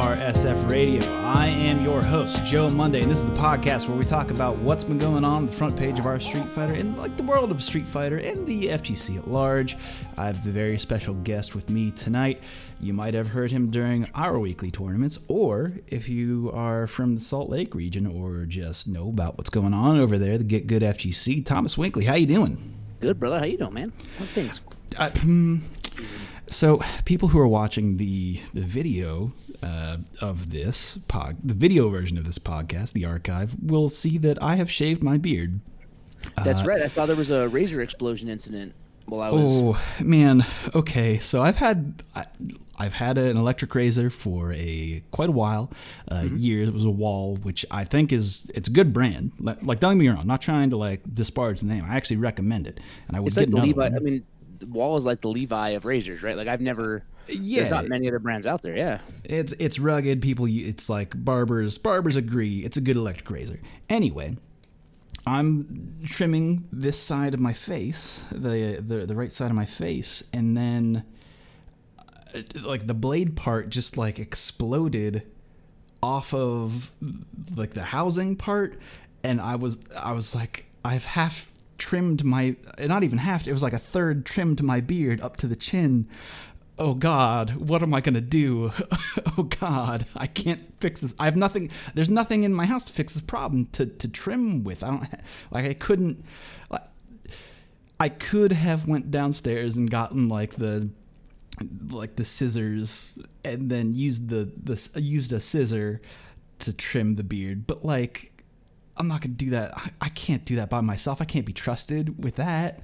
RSF Radio. I am your host, Joe Monday, and this is the podcast where we talk about what's been going on on the front page of our Street Fighter and like the world of Street Fighter and the FGC at large. I have a very special guest with me tonight. You might have heard him during our weekly tournaments, or if you are from the Salt Lake region or just know about what's going on over there, the Get Good FGC, Thomas Winkley. How you doing? Good, brother. How you doing, man? How things? Uh, hmm, so people who are watching the the video uh, of this pod, the video version of this podcast, the archive, will see that I have shaved my beard. That's right. I saw there was a razor explosion incident while I was. Oh man, okay. So I've had I, I've had an electric razor for a quite a while, uh, years. It was a Wahl, which I think is it's a good brand. Like, like don't get me wrong, I'm not trying to like disparage the name. I actually recommend it, and I would It's get like the Levi. one. I mean, Wahl is like the Levi of razors, right? Like I've never. Yeah. There's not many other brands out there. Yeah. It's it's rugged. People, it's like barbers. Barbers agree. It's a good electric razor. Anyway, I'm trimming this side of my face, the the, the right side of my face, and then uh, like the blade part just like exploded off of like the housing part, and I was I was like I've half trimmed my not even half it was like a third trimmed my beard up to the chin. Oh god what am i going to do? Oh god i can't fix this. I have nothing there's nothing in my house to fix this problem to, to trim with. I don't like i couldn't like, i could have went downstairs and gotten like the like the scissors and then used the the used a scissor to trim the beard. But like i'm not gonna do that I, I can't do that by myself i can't be trusted with that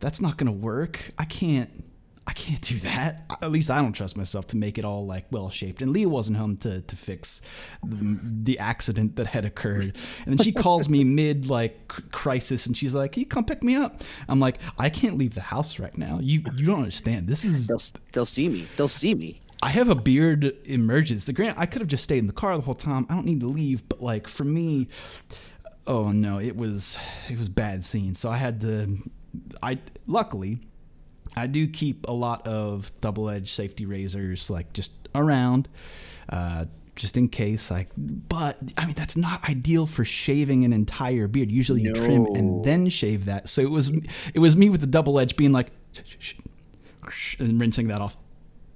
that's not gonna work i can't I can't do that. At least I don't trust myself to make it all like well shaped. And Leah wasn't home to to fix the, the accident that had occurred. And then she calls me mid like crisis, and she's like, "Can you come pick me up?" I'm like, "I can't leave the house right now. You you don't understand. This is They'll they'll see me. They'll see me. I have a beard emergence. The grant I could have just stayed in the car the whole time. I don't need to leave, but like for me, oh no, it was it was bad scene. So I had to. I luckily, I do keep a lot of double edged safety razors like just around, uh, just in case. Like, but I mean that's not ideal for shaving an entire beard. Usually you trim and then shave that. So it was it was me with the double edge being like, shh, shh, shh, and rinsing that off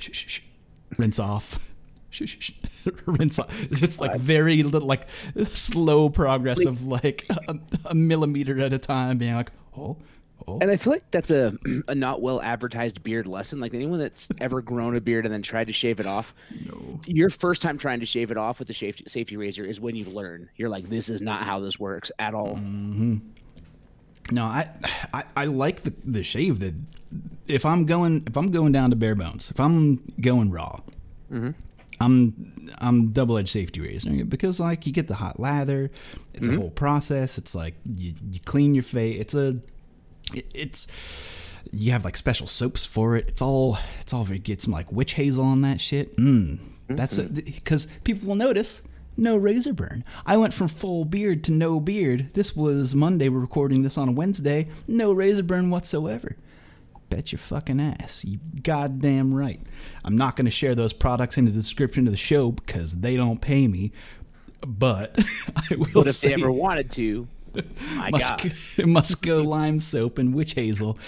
shh, shh, shh, rinse off. Rinse off. It's like very little, like slow progress of like a, a millimeter at a time, being like, oh, oh. And I feel like that's a a not well advertised beard lesson. Like anyone that's ever grown a beard and then tried to shave it off, No. your first time trying to shave it off with the safety safety razor is when you learn. You're like, this is not how this works at all. Mm-hmm. No, I, I, I like the, the shave that if I'm going if I'm going down to bare bones, if I'm going raw, mm-hmm. I'm I'm double edged safety razor because like you get the hot lather, it's a mm-hmm. whole process. It's like you, you clean your face. It's a it, it's you have like special soaps for it. It's all it's all very get some like witch hazel on that shit. Mm. That's mm-hmm. because people will notice no razor burn. I went from full beard to no beard. This was Monday. We're recording this on a Wednesday. No razor burn whatsoever. Bet your fucking ass. You goddamn right. I'm not going to share those products in the description of the show because they don't pay me. But I will But if they ever wanted to, my God. Musgo, Musgo lime soap and witch hazel.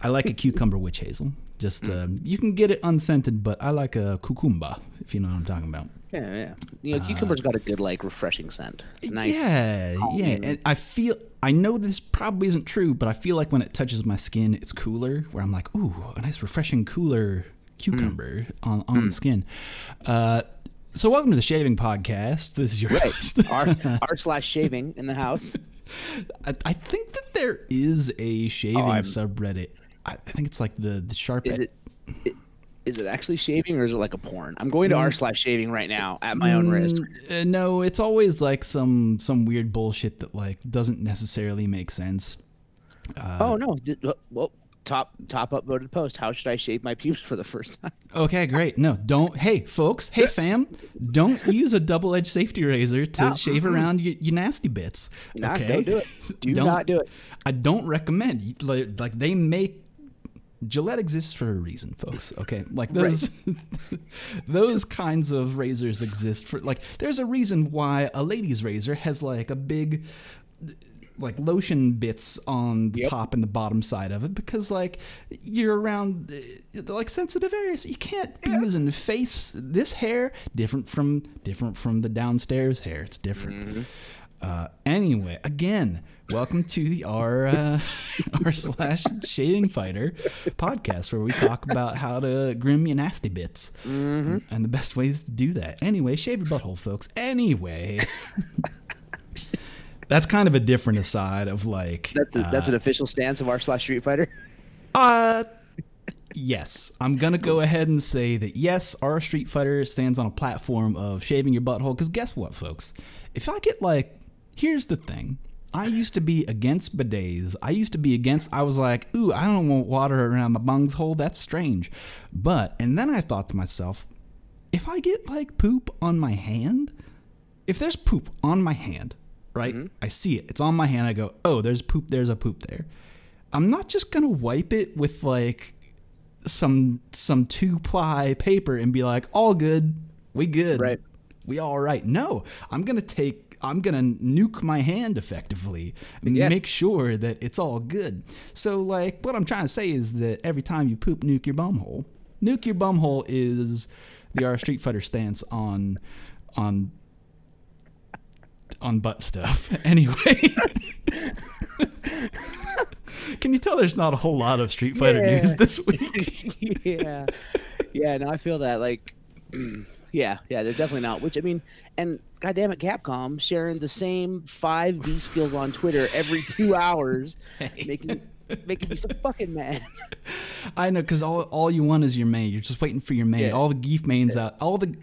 I like a cucumber witch hazel. Just Mm. um, you can get it unscented, but I like a cucumba if you know what I'm talking about. Yeah, yeah. You know, cucumber's got a good like refreshing scent. It's nice. Yeah, yeah. And I feel I know this probably isn't true, but I feel like when it touches my skin, it's cooler. Where I'm like, ooh, a nice refreshing cooler cucumber on on the skin. Uh, so welcome to the shaving podcast. This is your Right. host. R R slash shaving in the house. I, I think that there is a shaving I'm- subreddit. I, think it's like the the sharp. Is it, it is it actually shaving or is it like a porn? I'm going to Mm. r slash shaving right now at my own risk. Uh, no, it's always like some some weird bullshit that like doesn't necessarily make sense. Uh, oh no! Uh, Well, top top upvoted post. How should I shave my pubes for the first time? Okay, great. No, don't. Hey, folks. Hey, fam. Don't use a double-edged safety razor to No, shave around your, your nasty bits. Nah, okay, don't do it. Do not do it. I don't recommend. Like, like they make Gillette exists for a reason, folks. Okay, like those those kinds of razors exist for like. There's a reason why a lady's razor has like a big like lotion bits on the Yep. top and the bottom side of it because like you're around uh, like sensitive areas you can't be using face this hair different from different from the downstairs hair it's different uh, anyway again welcome to the r uh, r slash shaving fighter podcast where we talk about how to grim your nasty bits and the best ways to do that. Anyway shave your butthole folks. Anyway. That's kind of a different aside of like That's a, that's an official stance of our slash Street Fighter. uh yes. I'm gonna go ahead and say that yes our street fighter stands on a platform of shaving your butthole because guess what folks? If i get like here's the thing i used to be against bidets i used to be against i was like ooh i don't want water around my bungs hole that's strange but and then i thought to myself if i get like poop on my hand if there's poop on my hand, right? Mm-hmm. I see it. It's on my hand. I go, oh, there's poop. There's a poop there. I'm not just gonna wipe it with like some some two ply paper and be like, all good, we good, Right. We all right. No, I'm gonna take. I'm gonna nuke my hand effectively and Yeah. make sure that it's all good. So, like, what I'm trying to say is that every time you poop, nuke your bumhole. Nuke your bumhole is the R Street Fighter stance on on on butt stuff. Anyway. Can you tell there's not a whole lot of Street Fighter Yeah. news this week? yeah, yeah. No, I feel that. Like, yeah, yeah. They're definitely not. Which I mean, and goddamn it, Capcom sharing the same five V skills on Twitter every two hours, making making me so fucking mad. I know, because all, all you want is your main. You're just waiting for your main. Yeah. All the Gief mains out. All the.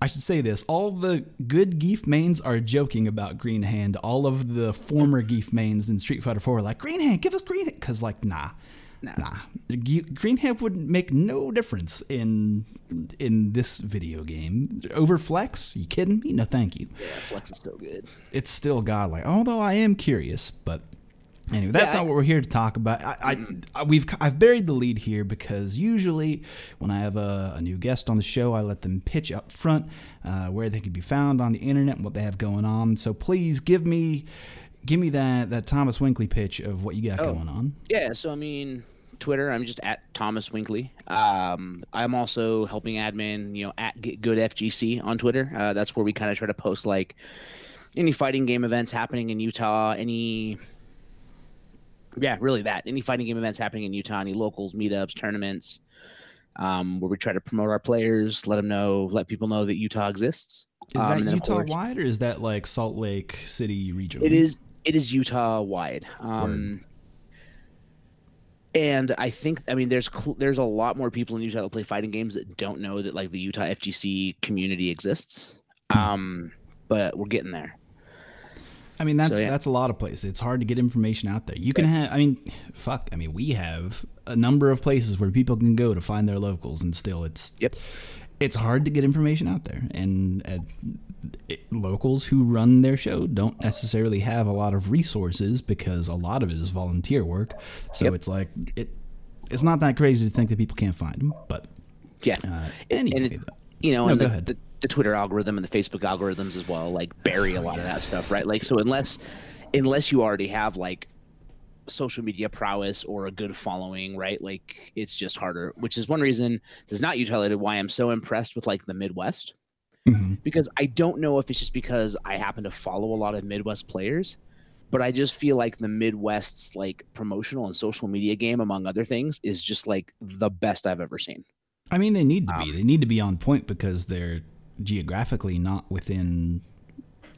I should say this. All the good Gief mains are joking about Green Hand. All of the former Gief mains in Street Fighter 4 are like, Green Hand, give us Green Hand. Because, like, nah. Nah. Green Hand would make no difference in in this video game. Overflex? You kidding me? No, thank you. Yeah, Flex is so good. it's still godlike. Although I am curious, but anyway, that's Yeah, not I- what we're here to talk about. I, I, I we've I've buried the lead here because usually when I have a, a new guest on the show, I let them pitch up front uh, where they can be found on the internet and what they have going on. So please give me give me that that Thomas Winkley pitch of what you got Oh. going on. Yeah, so I mean, Twitter, I'm just at Thomas Winkley. Um, I'm also helping admin, you know, at Get Good FGC on Twitter. Uh, that's where we kind of try to post like any fighting game events happening in Utah, any, yeah, really that any fighting game events happening in Utah, any locals, meetups, tournaments, um, where we try to promote our players, let them know, let people know that Utah exists. Is Um, that Utah wide or is that like Salt Lake City regional? It is. It is Utah wide. Um, and I think I mean there's cl- there's a lot more people in Utah that play fighting games that don't know that like the Utah FGC community exists. Um, but we're getting there. I mean, that's So, yeah. that's a lot of places. It's hard to get information out there. You can have, I mean, fuck. I mean, we have a number of places where people can go to find their locals, and still, it's Yep. It's hard to get information out there. And uh, it, locals who run their show don't necessarily have a lot of resources because a lot of it is volunteer work. So Yep. it's like it. It's not that crazy to think that people can't find them, but Yeah. uh, anyway, and you know, No, and go the, ahead. the, the Twitter algorithm and the Facebook algorithms as well, like bury a lot of that stuff, right? Like, so unless unless you already have like social media prowess or a good following, right? Like, it's just harder. Which is one reason this is not related. Why I'm so impressed with like the Midwest Mhm. because I don't know if it's just because I happen to follow a lot of Midwest players, but I just feel like the Midwest's like promotional and social media game, among other things, is just like the best I've ever seen. I mean, they need to be. Um, They need to be on point because they're geographically not within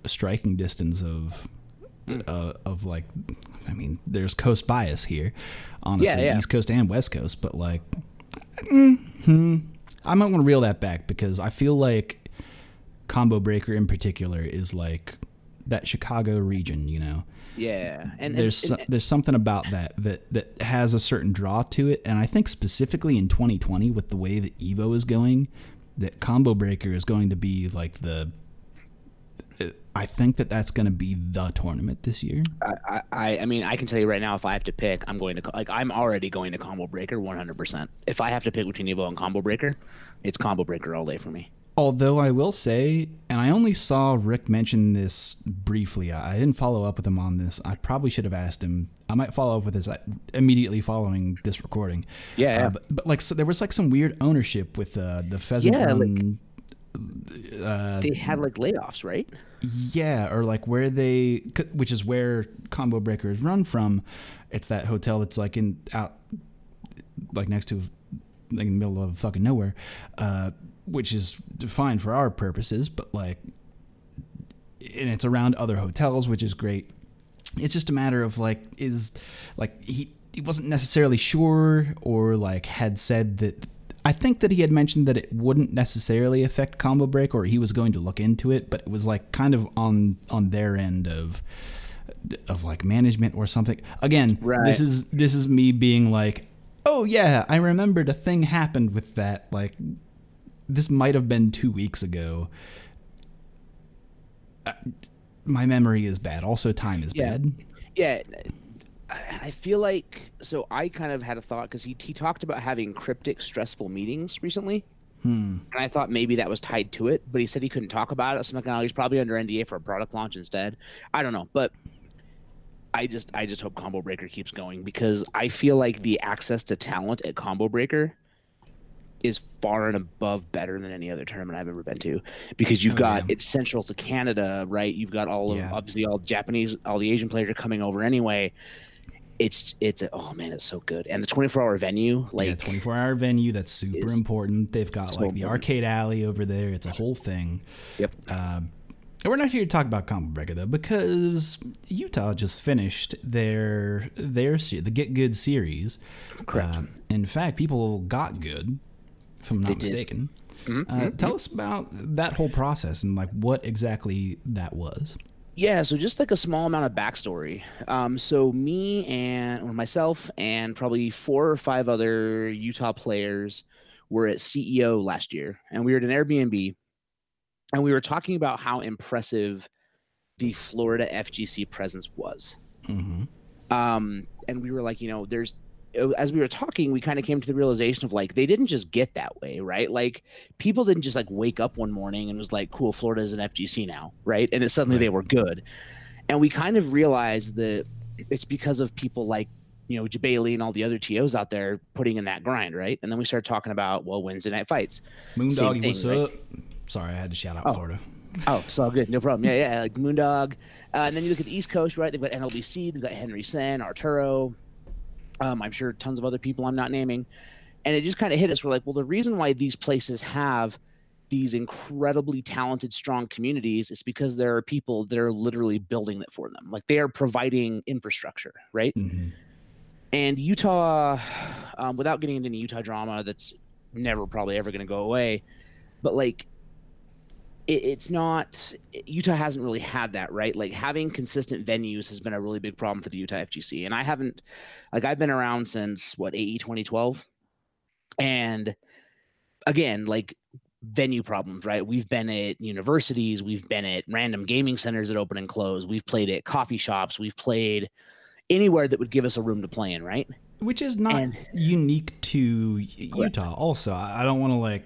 a striking distance of Hmm. uh, of like. I mean, there's coast bias here, honestly, Yeah, yeah. East Coast and West Coast. But like, hmm, I might want to reel that back because I feel like Combo Breaker in particular is like that Chicago region. You know, Yeah, and there's and, so, there's something about that that that has a certain draw to it, and I think specifically in 2020 with the way that Evo is going, that Combo Breaker is going to be like the I think that that's going to be the tournament this year. I, I, I mean, I can tell you right now, if I have to pick, I'm going to like I'm already going to Combo Breaker 100. percent If I have to pick between Evo and Combo Breaker, it's Combo Breaker all day for me. Although I will say, and I only saw Rick mention this briefly. I didn't follow up with him on this. I probably should have asked him. I might follow up with this uh, immediately following this recording. Yeah, uh, but, but, like so there was like some weird ownership with uh, the pheasant yeah. Like, uh, they had like layoffs, right? Yeah, or like where they, which is where Combo Breaker is run from. It's that hotel that's like in out, like next to, like in the middle of fucking nowhere. Uh, which is fine for our purposes, but like, and it's around other hotels, which is great. It's just a matter of like, is like he he wasn't necessarily sure or like had said that. I think that he had mentioned that it wouldn't necessarily affect combo break, or he was going to look into it, but it was like kind of on on their end of of like management or something. Again, right. this is this is me being like, oh yeah, I remembered a thing happened with that like this might have been two weeks ago. Uh, my memory is bad. Also, time is yeah. bad. Yeah. I feel like so. I kind of had a thought because he he talked about having cryptic, stressful meetings recently, hmm. and I thought maybe that was tied to it. But he said he couldn't talk about it. So I'm like, oh, he's probably under NDA for a product launch instead. I don't know, but I just I just hope Combo Breaker keeps going because I feel like the access to talent at Combo Breaker is far and above better than any other tournament I've ever been to because you've oh, got yeah. it's central to Canada, right? You've got all of yeah. obviously all Japanese, all the Asian players are coming over anyway. It's it's oh man, it's so good, and the twenty four hour venue, like yeah, twenty four hour venue, that's super important. They've got so like important. the arcade alley over there. It's a whole thing. Yep. Um, we're not here to talk about Combo Breaker though, because Utah just finished their their the Get Good series. Correct. Uh, in fact, people got good if I'm not they mistaken. Mm-hmm. Uh, mm-hmm. Tell us about that whole process and like what exactly that was. Yeah, so just like a small amount of backstory. Um, so me and or myself and probably four or five other Utah players were at CEO last year, and we were at an Airbnb, and we were talking about how impressive the Florida FGC presence was. Mm-hmm. Um, and we were like, you know, there's as we were talking, we kind of came to the realization of like they didn't just get that way, right? Like people didn't just like wake up one morning and was like, "Cool, Florida is an FGC now," right? And it suddenly right. they were good, and we kind of realized that it's because of people like you know Bailey and all the other tos out there putting in that grind, right? And then we started talking about well Wednesday night fights. Moondog, what's right? up? Sorry, I had to shout out oh. Florida. Oh, so good, no problem. Yeah, yeah, like Moondog, uh, and then you look at the East Coast, right? They've got NLBC, they've got Henry Cen, Arturo, um, I'm sure tons of other people I'm not naming. And it just kind of hit us. We're like, well, the reason why these places have these incredibly talented, strong communities is because there are people that are literally building it for them. Like they are providing infrastructure, right? Mm-hmm. And Utah, um, without getting into any Utah drama that's never probably ever going to go away, but like it's not Utah hasn't really had that, right? Like having consistent venues has been a really big problem for the Utah FGC. And I haven't like I've been around since what AE 2012. And again, like venue problems, right? We've been at universities, we've been at random gaming centers that open and close, we've played at coffee shops, we've played anywhere that would give us a room to play in, right? Which is not and, unique to Utah. Also, I don't want to like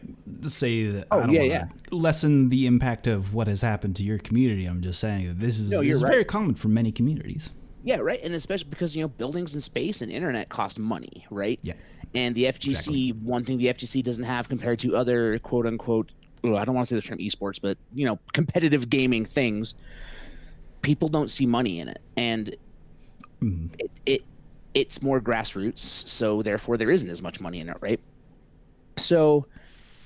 say that. Oh I don't yeah, yeah. Lessen the impact of what has happened to your community. I'm just saying that this is, no, this is right. very common for many communities. Yeah, right, and especially because you know buildings and space and internet cost money, right? Yeah. And the FGC, exactly. one thing the FGC doesn't have compared to other quote unquote, oh, I don't want to say the term esports, but you know, competitive gaming things, people don't see money in it, and mm-hmm. it, it it's more grassroots, so therefore there isn't as much money in it, right? So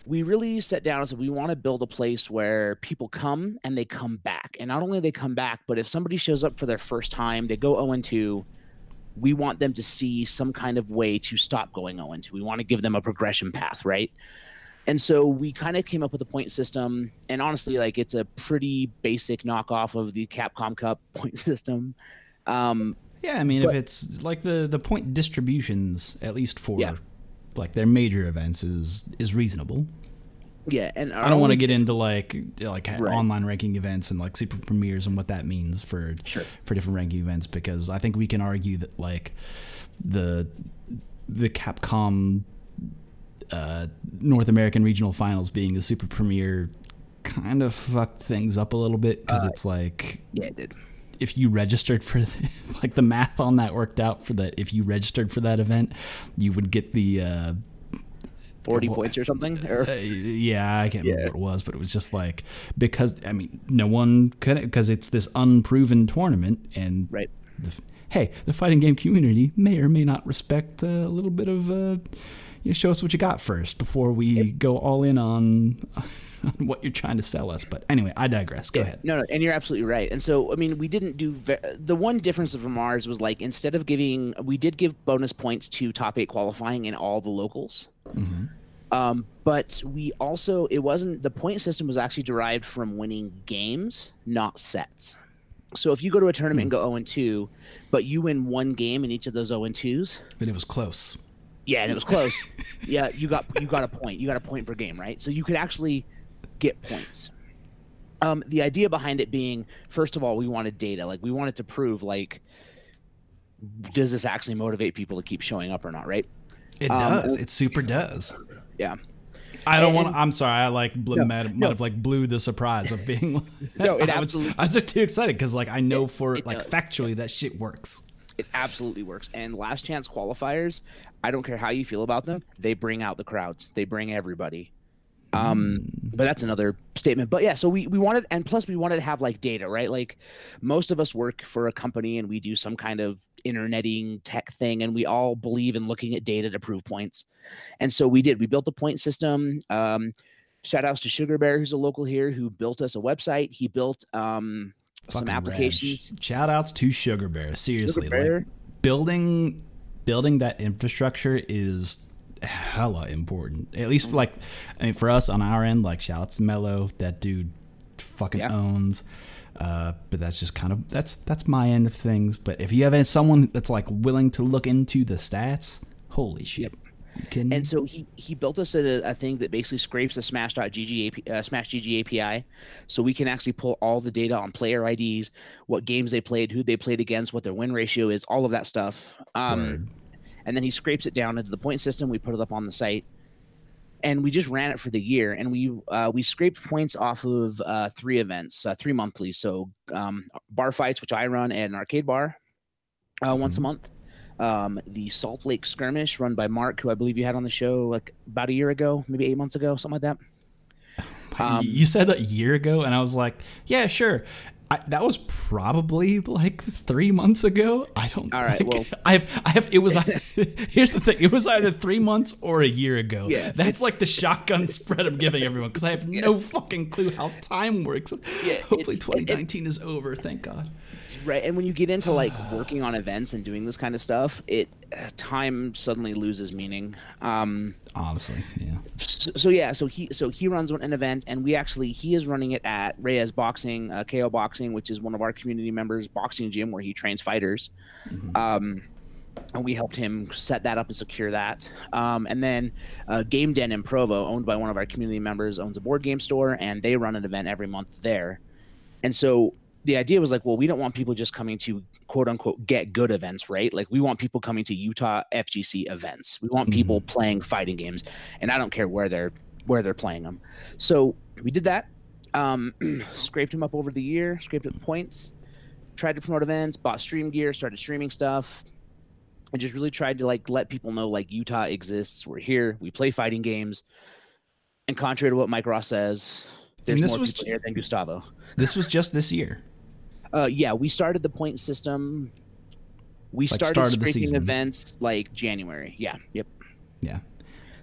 we really set down and said we want to build a place where people come and they come back. And not only they come back, but if somebody shows up for their first time, they go 0 2, we want them to see some kind of way to stop going 0 2. We want to give them a progression path, right? And so we kind of came up with a point system. And honestly, like it's a pretty basic knockoff of the Capcom Cup point system. Um, yeah, I mean, but, if it's like the the point distributions, at least for yeah. like their major events, is is reasonable. Yeah, and I don't want to get into like like Right. online ranking events and like super premieres and what that means for Sure. for different ranking events because I think we can argue that like the the Capcom uh, North American regional finals being the super premiere kind of fucked things up a little bit because it's like Yeah, it did. If you registered for like the math on that worked out for that if you registered for that event you would get the uh, Forty Well, points or something. Or uh, yeah, I can't Yeah. remember what it was, but it was just like because I mean, no one could because it's this unproven tournament, and right. the, hey, the fighting game community may or may not respect uh, a little bit of uh, you know, show us what you got first before we go all in on, on what you're trying to sell us. But anyway, I digress. Go Yeah, ahead. No, no, and you're absolutely right. And so, I mean, we didn't do ve- the one difference from ours was like instead of giving, we did give bonus points to top eight qualifying in all the locals. Um, but we also, it wasn't the point system was actually derived from winning games, not sets. So if you go to a tournament and go 0 and 2, but you win one game in each of those 0 and 2s, But it was close. yeah, and it was close. yeah, you got you got a point. You got a point per game, right? So you could actually get points. Um, the idea behind it being, first of all, we wanted data. Like we wanted to prove, like, does this actually motivate people to keep showing up or not, right? It Um, does. It super does. Yeah. I don't want. I'm sorry. I like No, might, no. have like blew the surprise of being. No, it I was, absolutely- I was just too excited because like I know for it like does. factually that shit works. It absolutely works. And last chance qualifiers, I don't care how you feel about them, they bring out the crowds. They bring everybody. Um, but that's another statement. But yeah, so we we wanted, and plus we wanted to have like data, right? Like most of us work for a company and we do some kind of interneting tech thing, and we all believe in looking at data to prove points. And so we did. We built a point system. Um, shout outs to Sugar Bear, who's a local here, who built us a website. He built um, some rad. applications. Shout outs to Sugar Bear. Seriously, Sugar Bear. like building building that infrastructure is hella important. At least like I mean for us on our end, like shout outs to Mello. That dude fucking Yeah. owns. Uh, but that's just kind of that's that's my end of things. But if you have someone that's like willing to look into the stats, holy shit. Kidding me? And so he he built us a, a thing that basically scrapes the Smash.gg uh, Smash GG API, so we can actually pull all the data on player IDs, what games they played, who they played against, what their win ratio is, all of that stuff. Um. And then he scrapes it down into the point system. We put it up on the site, and we just ran it for the year. And we uh, we scraped points off of uh, three events, uh, three monthly. So um, bar fights, which I run, at an arcade bar uh, once a month. Um, the Salt Lake Skirmish, run by Mark, who I believe you had on the show like about a year ago, maybe eight months ago, something like that. um, you said that a year ago, and I was like, yeah, sure. I, that was probably like three months ago. I don't. All right, like- well- I have. I have. It was. here's the thing. It was either three months or a year ago. Yeah, that's like the shotgun spread I'm giving everyone because I have no fucking clue how time works. Yeah, Hopefully, it's- it- 2019 is over. Thank God. Right, and when you get into like working on events and doing this kind of stuff, it time suddenly loses meaning. Um, Honestly, yeah. so, so yeah, so he so he runs an event, and we actually he is running it at Reyes Boxing, uh, KO Boxing, which is one of our community members' boxing gym where he trains fighters. Um, and we helped him set that up and secure that. Um, and then uh, Game Den in Provo, owned by one of our community members, owns a board game store, and they run an event every month there. And so the idea was like, well, we don't want people just coming to quote unquote get good events, right? Like we want people coming to Utah FGC events. We want people playing fighting games, and I don't care where they're where they're playing them. So we did that. Um, scraped him up over the year, scraped up points, tried to promote events, bought stream gear, started streaming stuff, and just really tried to like let people know like Utah exists. We're here. We play fighting games. And contrary to what Mike Ross says, there's more was people here than Gustavo. This was just this year. Uh, yeah, we started the point system. We started started scraping events like January. Yeah. Yep. Yeah.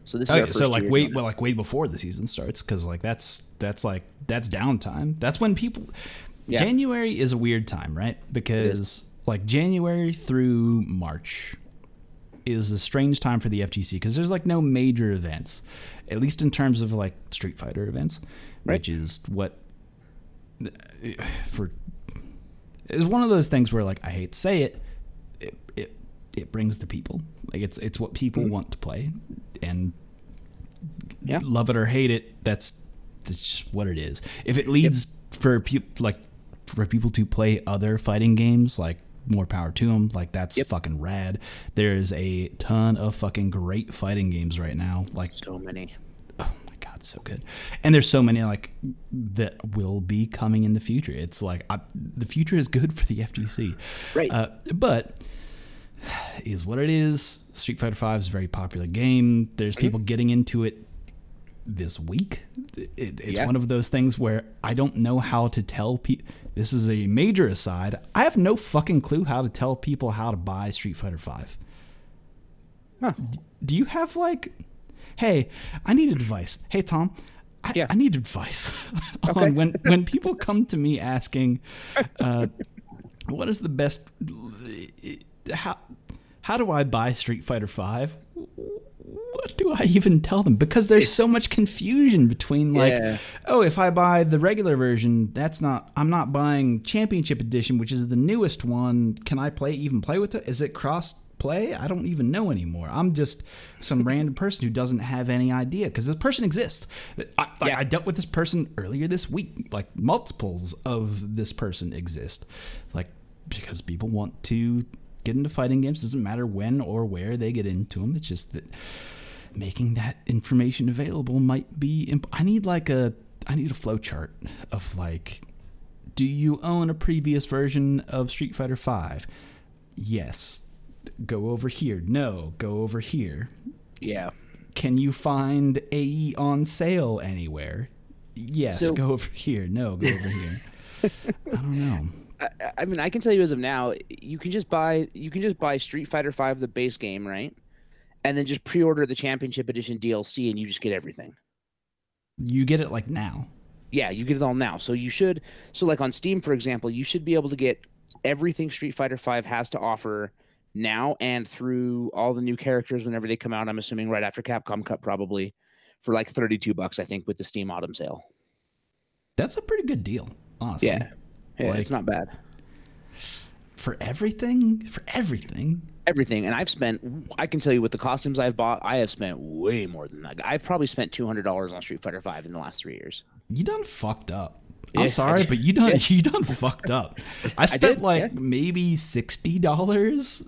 So this is our first so like wait, well, like way before the season starts, because like that's that's like that's downtime. That's when people. Yeah. January is a weird time, right? Because like January through March is a strange time for the FGC because there's like no major events, at least in terms of like Street Fighter events, Right. which is what for is one of those things where like I hate to say it, it it, it brings the people like it's it's what people Mm-hmm. want to play and Yeah. love it or hate it, that's that's just what it is. If it leads for people like for people to play other fighting games, like more power to them. Like that's Yep. fucking rad. There's a ton of fucking great fighting games right now. Like So many. God, so good. And there's so many like that will be coming in the future. It's like I, the future is good for the FGC, Right. Uh, but is what it is. Street Fighter Five is a very popular game. There's Mm-hmm. people getting into it this week. It, it's Yeah. one of those things where I don't know how to tell people. This is a major aside. I have no fucking clue how to tell people how to buy Street Fighter Five. Huh. Do you have like, hey, I need advice. Hey Tom, I, Yeah. I need advice Okay. on when when people come to me asking, uh, what is the best, how how do I buy Street Fighter Five? What do I even tell them? Because there's so much confusion between like, Yeah. oh, if I buy the regular version, that's not. I'm not buying Championship Edition, which is the newest one. Can I play even play with it? Is it cross play? I don't even know anymore. I'm just some random person who doesn't have any idea because this person exists. I, Yeah. I dealt with this person earlier this week. Like multiples of this person exist. Like because people want to get into fighting games. Doesn't matter when or where they get into them. It's just that making that information available might be imp- i need like a i need a flow chart of like do you own a previous version of street fighter 5 yes go over here no go over here Yeah. can you find ae on sale anywhere yes So- go over here no go over here i don't know I, I mean, I can tell you as of now, you can just buy you can just buy Street Fighter Five, the base game, right? And then just pre-order the Championship Edition DLC, and you just get everything. you get it like now Yeah, you get it all now. So you should. So like on Steam, for example, you should be able to get everything Street Fighter Five has to offer now and through all the new characters whenever they come out. I'm assuming right after Capcom Cup, probably for like 32 bucks, I think, with the Steam Autumn sale. that's a pretty good deal honestly Yeah, yeah, Like- it's not bad. for everything for everything everything and i've spent i can tell you with the costumes i've bought i have spent way more than that i've probably spent $200 on street fighter 5 in the last three years You done fucked up. Yeah, I I'm sorry, but you done you done fucked up. I spent did, like yeah. maybe sixty dollars.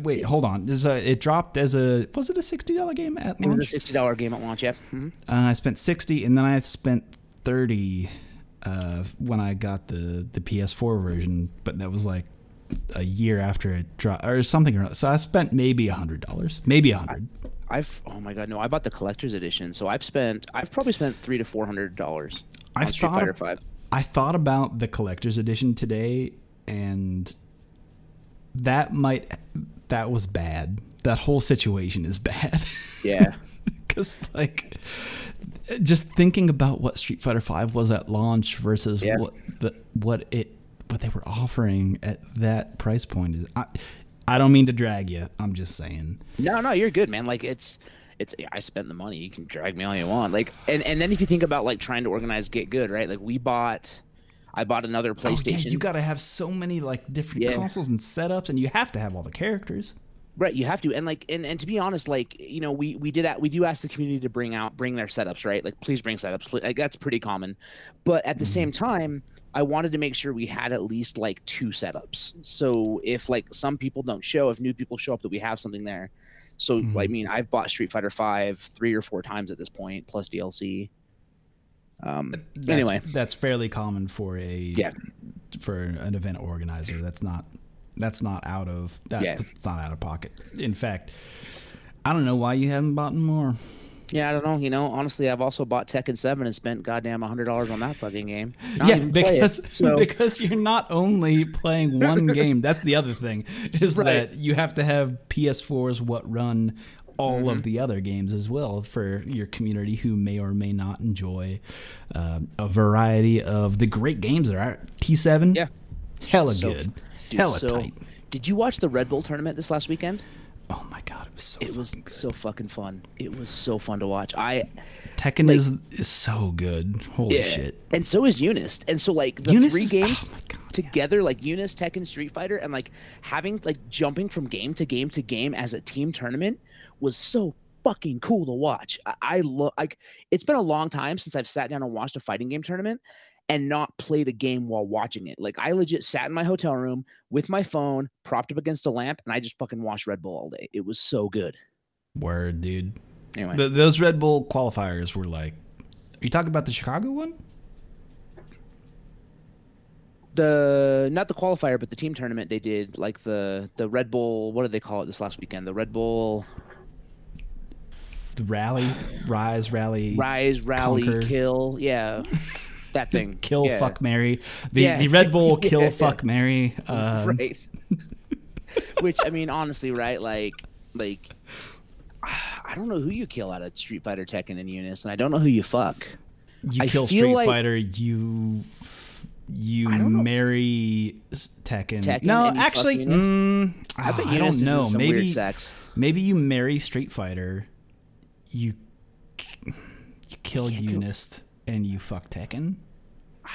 Wait, hold on. A, it dropped as a was it a sixty dollar game at launch? it was a $60 game at launch yeah Mhm. Uh, I spent sixty, and then I spent thirty uh, when I got the the PS4 version. But that was like a year after it dropped, or something. So I spent maybe a hundred dollars, maybe a hundred. i've oh my god no i bought the collector's edition so i've spent i've probably spent three to four hundred dollars I on street thought fighter 5 I thought about the collector's edition today, and that might that was bad. That whole situation is bad. yeah Because like, just thinking about what Street Fighter Five was at launch versus Yeah. what the what it what they were offering at that price point is. I, I don't mean to drag you. I'm just saying. no no you're good man like it's it's i spent the money you can drag me all you want like and and then if you think about like trying to organize get good right like we bought i bought another Oh, playstation yeah, you got to have so many like different Yeah. consoles and setups, and you have to have all the characters. Right, you have to, and like, and, and to be honest, like, you know, we we did at, we do ask the community to bring out bring their setups, right? Like, please bring setups. Please, like, that's pretty common, but at the mm-hmm. same time, I wanted to make sure we had at least like two setups. So if like some people don't show, if new people show up, that we have something there. So Mhm. I mean, I've bought Street Fighter Five three or four times at this point, plus DLC. Um. That's, anyway, that's fairly common for a Yeah. for an event organizer. That's not that's not out of that, Yeah. that's not out of pocket. In fact, I don't know why you haven't bought more. Yeah, I don't know. You know, honestly, I've also bought Tekken Seven and spent goddamn hundred dollars on that fucking game. Not yeah, play it, because so because you're not only playing one game. That's the other thing is Right. that you have to have PS4s what run all Mm-hmm. of the other games as well for your community who may or may not enjoy um, a variety of the great games that are T7. Yeah. hella So- good, Dude, hella so, tight. Did you watch the Red Bull tournament this last weekend? Oh my god, it was so. It was fucking good. so fucking fun. It was so fun to watch. I Tekken like- is is so good. Holy shit! And so is UNIST. And so like the UNIST three is- oh games oh God, yeah. together, like UNIST, Tekken, Street Fighter, and like having like jumping from game to game to game as a team tournament was so fucking cool to watch. I, I look like it's been a long time since I've sat down and watched a fighting game tournament and not play the game while watching it. Like I legit sat in my hotel room with my phone propped up against a lamp and I just fucking watched Red Bull all day. It was so good. Word, dude. Anyway, Th those Red Bull qualifiers were like. Are you talking about the Chicago one? the not the qualifier, but the team tournament they did like the the Red Bull. What did they call it this last weekend? The Red Bull The rally, rise, rally, Rise Rally Conquer. Kill. Yeah, that thing. kill, Yeah. fuck, Mary. The Yeah. the Red Bull kill, Yeah. fuck, Mary. Um, right. Which I mean, honestly, right? Like, like I don't know who you kill out of Street Fighter, Tekken, and UNIST, and I don't know who you fuck. You I kill Street like- Fighter. You you marry Tekken. Tekken no, actually, mm, I ah, I don't know. Maybe weird sex. maybe you marry Street Fighter. You you kill- UNIST and you fuck Tekken.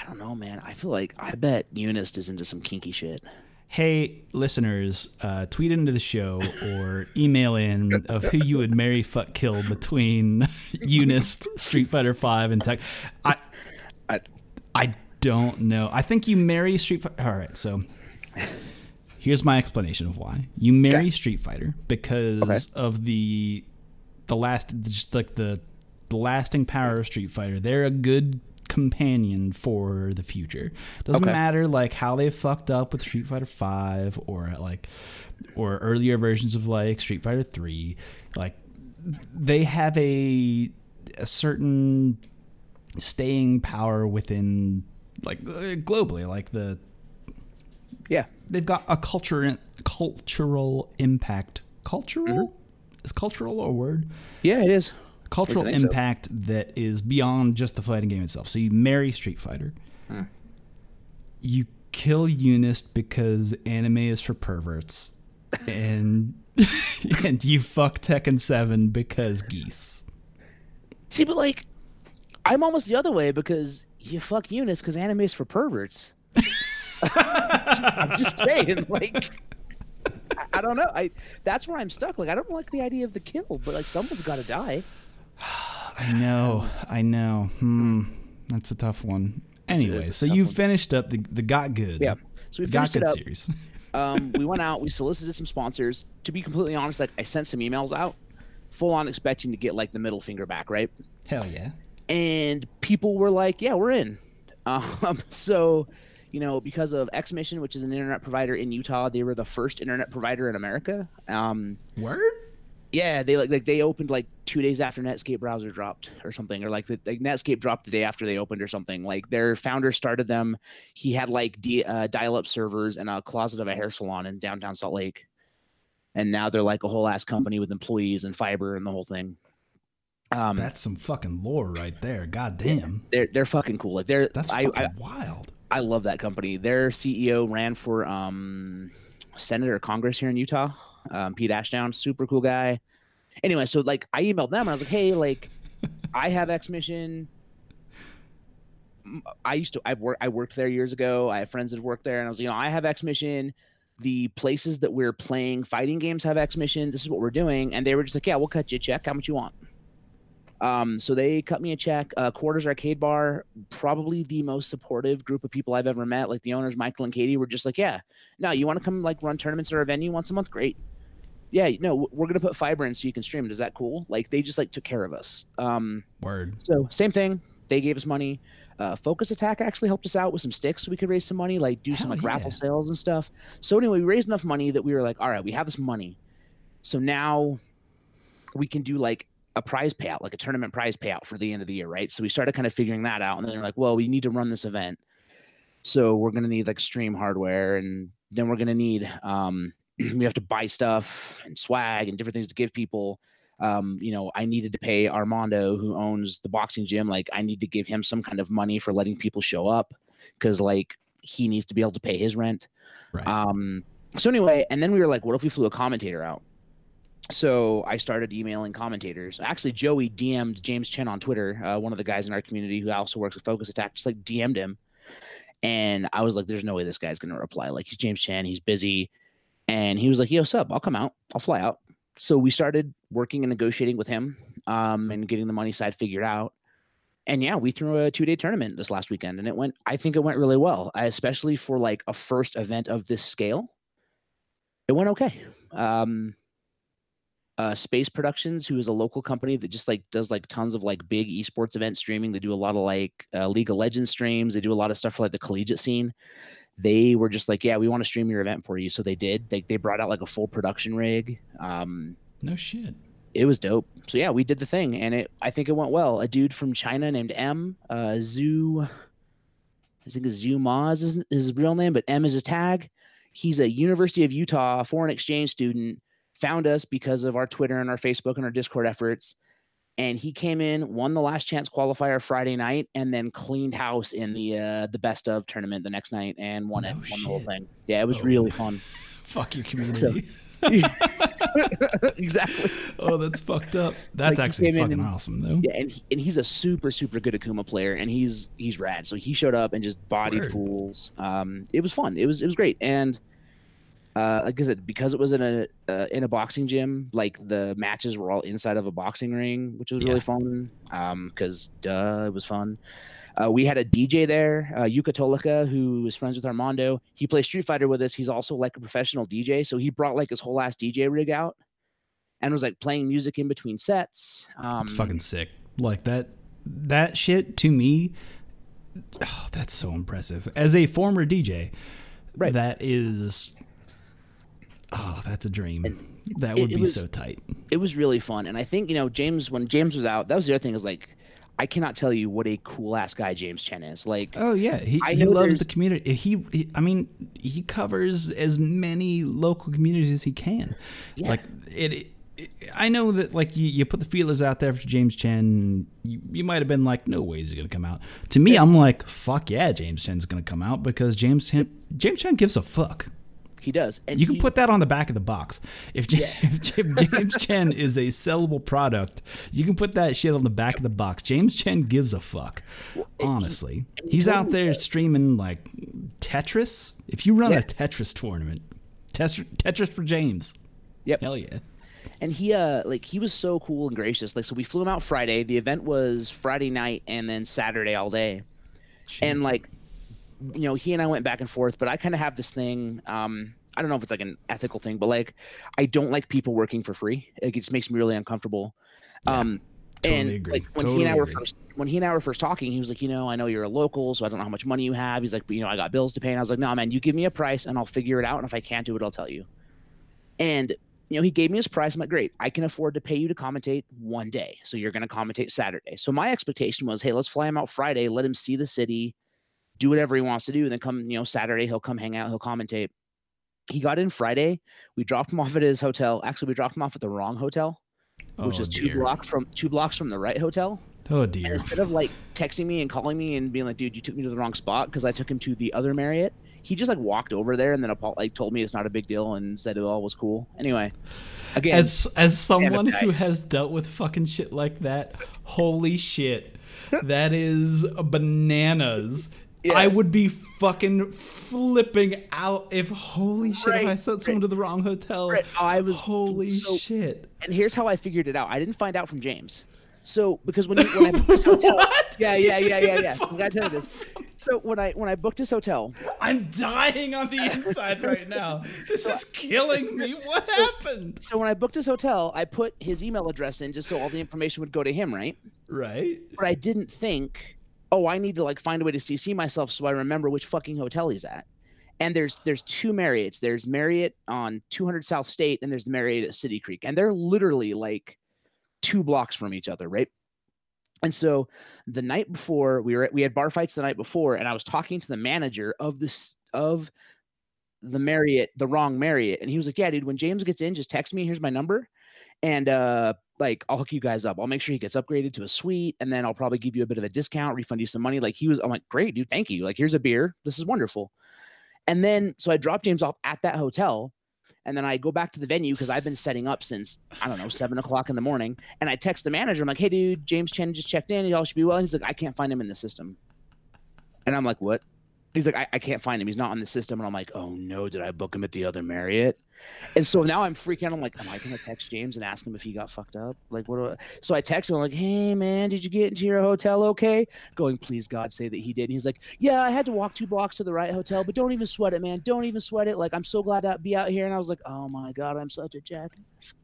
I don't know, man. I feel like I bet UNIST is into some kinky shit. Hey, listeners, uh, tweet into the show or email in of who you would marry, fuck, kill between UNIST, Street Fighter Five, and Tech. I, I- I don't know. I think you marry Street Fighter. All right, so here's my explanation of why you marry Okay. Street Fighter because Okay. of the the last, just like the the lasting power of Street Fighter. They're a good companion for the future. Doesn't Okay. matter like how they fucked up with Street Fighter Five or like or earlier versions of like Street Fighter Three. Like they have a a certain staying power within like uh, globally like the Yeah. they've got a culture cultural impact cultural is cultural a word Yeah, it is. Cultural think so. impact that is beyond just the fighting game itself so you marry street fighter you kill UNIST because anime is for perverts and and you fuck tekken 7 because geese See, but like, I'm almost the other way because you fuck UNIST because anime is for perverts. I'm just saying, like, I, I don't know. I that's where I'm stuck. Like, I don't like the idea of the kill, but like, someone's got to die. I know, I know. Hmm, that's a tough one. Anyway, so you one. finished up the the got good. Yeah. So we got finished it good up. series. um, we went out, we solicited some sponsors. To be completely honest, like I sent some emails out, full on expecting to get like the middle finger back, right? Hell yeah. And people were like, "Yeah, we're in." Um, so, you know, because of XMission, which is an internet provider in Utah, they were the first internet provider in America. Um, Word. Yeah, they like like they opened like two days after Netscape browser dropped or something, or like the like Netscape dropped the day after they opened or something. Like their founder started them. He had like D, uh, dial-up servers and a closet of a hair salon in downtown Salt Lake, and now they're like a whole ass company with employees and fiber and the whole thing. Um, That's some fucking lore right there. God damn. they're they're fucking cool. Like they're That's I, I wild. I love that company. Their CEO ran for um Senate or Congress here in Utah. Um, Pete Ashdown, super cool guy. Anyway, so like I emailed them and I was like, hey, like I have XMission. I used to I've worked I worked there years ago. I have friends that have worked there, and I was you know I have XMission. The places that we're playing fighting games have XMission. This is what we're doing, and they were just like, yeah, we'll cut you a check. How much you want? Um, so they cut me a check. Uh, Quarters Arcade Bar, probably the most supportive group of people I've ever met. Like the owners, Michael and Katie, were just like, "Yeah, no, you want to come like run tournaments at our venue once a month? Great. Yeah, no, we're gonna put fiber in so you can stream. Is that cool? Like they just like took care of us. Um, Word. so same thing. They gave us money. Uh, Focus Attack actually helped us out with some sticks so we could raise some money, like do some Hell like raffle sales and stuff. So anyway, we raised enough money that we were like, all right, we have this money. So now we can do like a prize payout, like a tournament prize payout for the end of the year, right? So we started kind of figuring that out. And then they're like, well, we need to run this event. So we're gonna need like stream hardware and then we're gonna need um we have to buy stuff and swag and different things to give people um, you know, I needed to pay Armando, who owns the boxing gym, like I need to give him some kind of money for letting people show up because like he needs to be able to pay his rent. Right. Um, so anyway, and then we were like, what if we flew a commentator out? So I started emailing commentators. Actually, Joey DM'd James Chen on Twitter, uh, one of the guys in our community who also works with Focus Attack, just like DM'd him. And I was like, there's no way this guy's going to reply. Like, he's James Chen, he's busy. And he was like, yo, sup, I'll come out, I'll fly out. so we started working and negotiating with him um, and getting the money side figured out. And yeah, we threw a two day tournament this last weekend, and it went. I think it went really well, especially for like a first event of this scale. It went okay. Um, uh, Space Productions, who is a local company that just like does like tons of like big esports event streaming. They do a lot of like uh, League of Legends streams. They do a lot of stuff for like the collegiate scene. They were just like, yeah, we want to stream your event for you. So they did. They they brought out like a full production rig. Um, no shit. It was dope. So yeah, we did the thing, and it I think it went well. A dude from China named M, uh, Zhu, I think it's Zhu Maz is his real name, but M is his tag. He's a University of Utah foreign exchange student found us because of our Twitter and our Facebook and our Discord efforts. And he came in, won the last chance qualifier Friday night, and then cleaned house in the uh, the best of tournament the next night and won no it, won the whole thing. Yeah, it was oh. really fun. Fuck your community. So, exactly. Oh, that's fucked up. That's like actually fucking and, awesome, though. Yeah, and he, and he's a super super good Akuma player, and he's he's rad. So he showed up and just bodied Word. fools. Um, it was fun. It was it was great, and uh, like I said, because it was in a uh, in a boxing gym, like the matches were all inside of a boxing ring, which was yeah. really fun. Um, because duh, it was fun. Uh, we had a DJ there, uh, Yuka Tolika, who is friends with Armando. He plays Street Fighter with us. He's also like a professional DJ, so he brought like his whole ass DJ rig out and was like playing music in between sets. Um, it's fucking sick. Like that that shit to me. Oh, that's so impressive. As a former DJ, right. that is Oh, that's a dream. And that would it, it be was, so tight. It was really fun, and I think you know James when James was out, that was the other thing is like. I cannot tell you what a cool ass guy James Chen is. Like, oh yeah, he, he loves the community. He, he, I mean, he covers as many local communities as he can. Yeah. Like it, it, I know that like you, you put the feelers out there for James Chen. You, you might have been like, no way is he gonna come out. To me, yeah. I'm like, fuck yeah, James Chen's gonna come out because James Chen, James Chen gives a fuck. He does. And you can put that on the back of the box. If, yeah. if James Chen is a sellable product, you can put that shit on the back of the box. James Chen gives a fuck. Well, honestly, he, he's out there streaming like Tetris. If you run yeah. a Tetris tournament, Tetris, Tetris for James. Yep. Hell yeah. And he uh like he was so cool and gracious. Like so we flew him out Friday. The event was Friday night and then Saturday all day. Shit. And like you know, he and I went back and forth, but I kind of have this thing. Um, I don't know if it's like an ethical thing, but like, I don't like people working for free. Like, it just makes me really uncomfortable. Yeah, um, totally and agree. like when totally he and I were agree. first, when he and I were first talking, he was like, you know, I know you're a local, so I don't know how much money you have. He's like, but you know, I got bills to pay, and I was like, no, man, you give me a price, and I'll figure it out, and if I can't do it, I'll tell you. And you know, he gave me his price. I'm like, great, I can afford to pay you to commentate one day. So you're going to commentate Saturday. So my expectation was, hey, let's fly him out Friday, let him see the city, do whatever he wants to do. And then come, you know, Saturday, he'll come hang out, he'll commentate. He got in Friday. We dropped him off at his hotel. Actually, we dropped him off at the wrong hotel, which oh, is two blocks from two blocks from the right hotel. Oh dear. And instead of like texting me and calling me and being like, dude, you took me to the wrong spot because I took him to the other Marriott, he just like walked over there and then like told me it's not a big deal and said it all was cool. Anyway, again, as as someone who has dealt with fucking shit like that, holy shit, that is bananas. Yeah. I would be fucking flipping out if holy shit right, if I sent right. someone to the wrong hotel. Right. I was holy so, shit. And here's how I figured it out. I didn't find out from James. So because when, when I booked his hotel, yeah, yeah, yeah, yeah, yeah. I gotta tell you this. So when I when I booked his hotel, I'm dying on the inside right now. This is killing me. What so, happened? So when I booked his hotel, I put his email address in just so all the information would go to him, right? Right. But I didn't think oh, I need to like find a way to CC myself so I remember which fucking hotel he's at. And there's there's two Marriotts. There's Marriott on 200 South State, and there's the Marriott at City Creek, and they're literally like two blocks from each other, right? And so the night before we were at, we had bar fights the night before, and I was talking to the manager of this of the Marriott, the wrong Marriott, and he was like, "Yeah, dude, when James gets in, just text me. Here's my number, and uh, like I'll hook you guys up. I'll make sure he gets upgraded to a suite, and then I'll probably give you a bit of a discount, refund you some money. Like he was, I'm like, great, dude, thank you. Like here's a beer. This is wonderful. And then so I dropped James off at that hotel, and then I go back to the venue because I've been setting up since I don't know seven o'clock in the morning. And I text the manager. I'm like, hey, dude, James Chen just checked in. Y'all should be well. And he's like, I can't find him in the system. And I'm like, what? He's like, I, I can't find him. He's not on the system. And I'm like, oh no, did I book him at the other Marriott? And so now I'm freaking out. I'm like, am I gonna text James and ask him if he got fucked up? Like, what do I? So I text him, I'm like, hey man, did you get into your hotel okay? Going, please God, say that he did. And he's like, yeah, I had to walk two blocks to the right hotel, but don't even sweat it, man. Don't even sweat it. Like, I'm so glad to be out here. And I was like, oh my God, I'm such a jackass.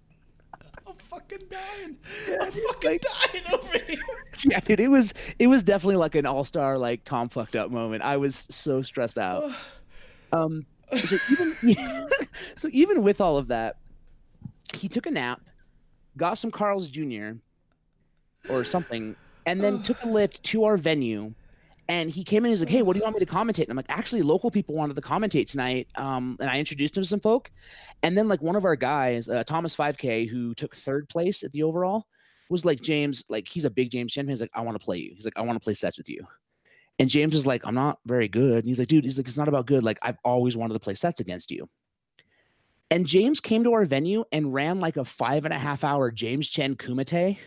I'm fucking dying. I'm fucking dying over here. Yeah, dude, it was it was definitely like an all star like Tom fucked up moment. I was so stressed out. Um, so even so even with all of that, he took a nap, got some Carl's Jr. or something, and then took a lift to our venue. And he came in. He's like, "Hey, what do you want me to commentate?" And I'm like, "Actually, local people wanted to commentate tonight." Um, and I introduced him to some folk, and then like one of our guys, uh, Thomas 5K, who took third place at the overall, was like, "James, like he's a big James Chen. He's like, I want to play you. He's like, I want to play sets with you." And James is like, I'm not very good. And he's like, dude, he's like, it's not about good. Like, I've always wanted to play sets against you. And James came to our venue and ran like a five and a half hour James Chen Kumite,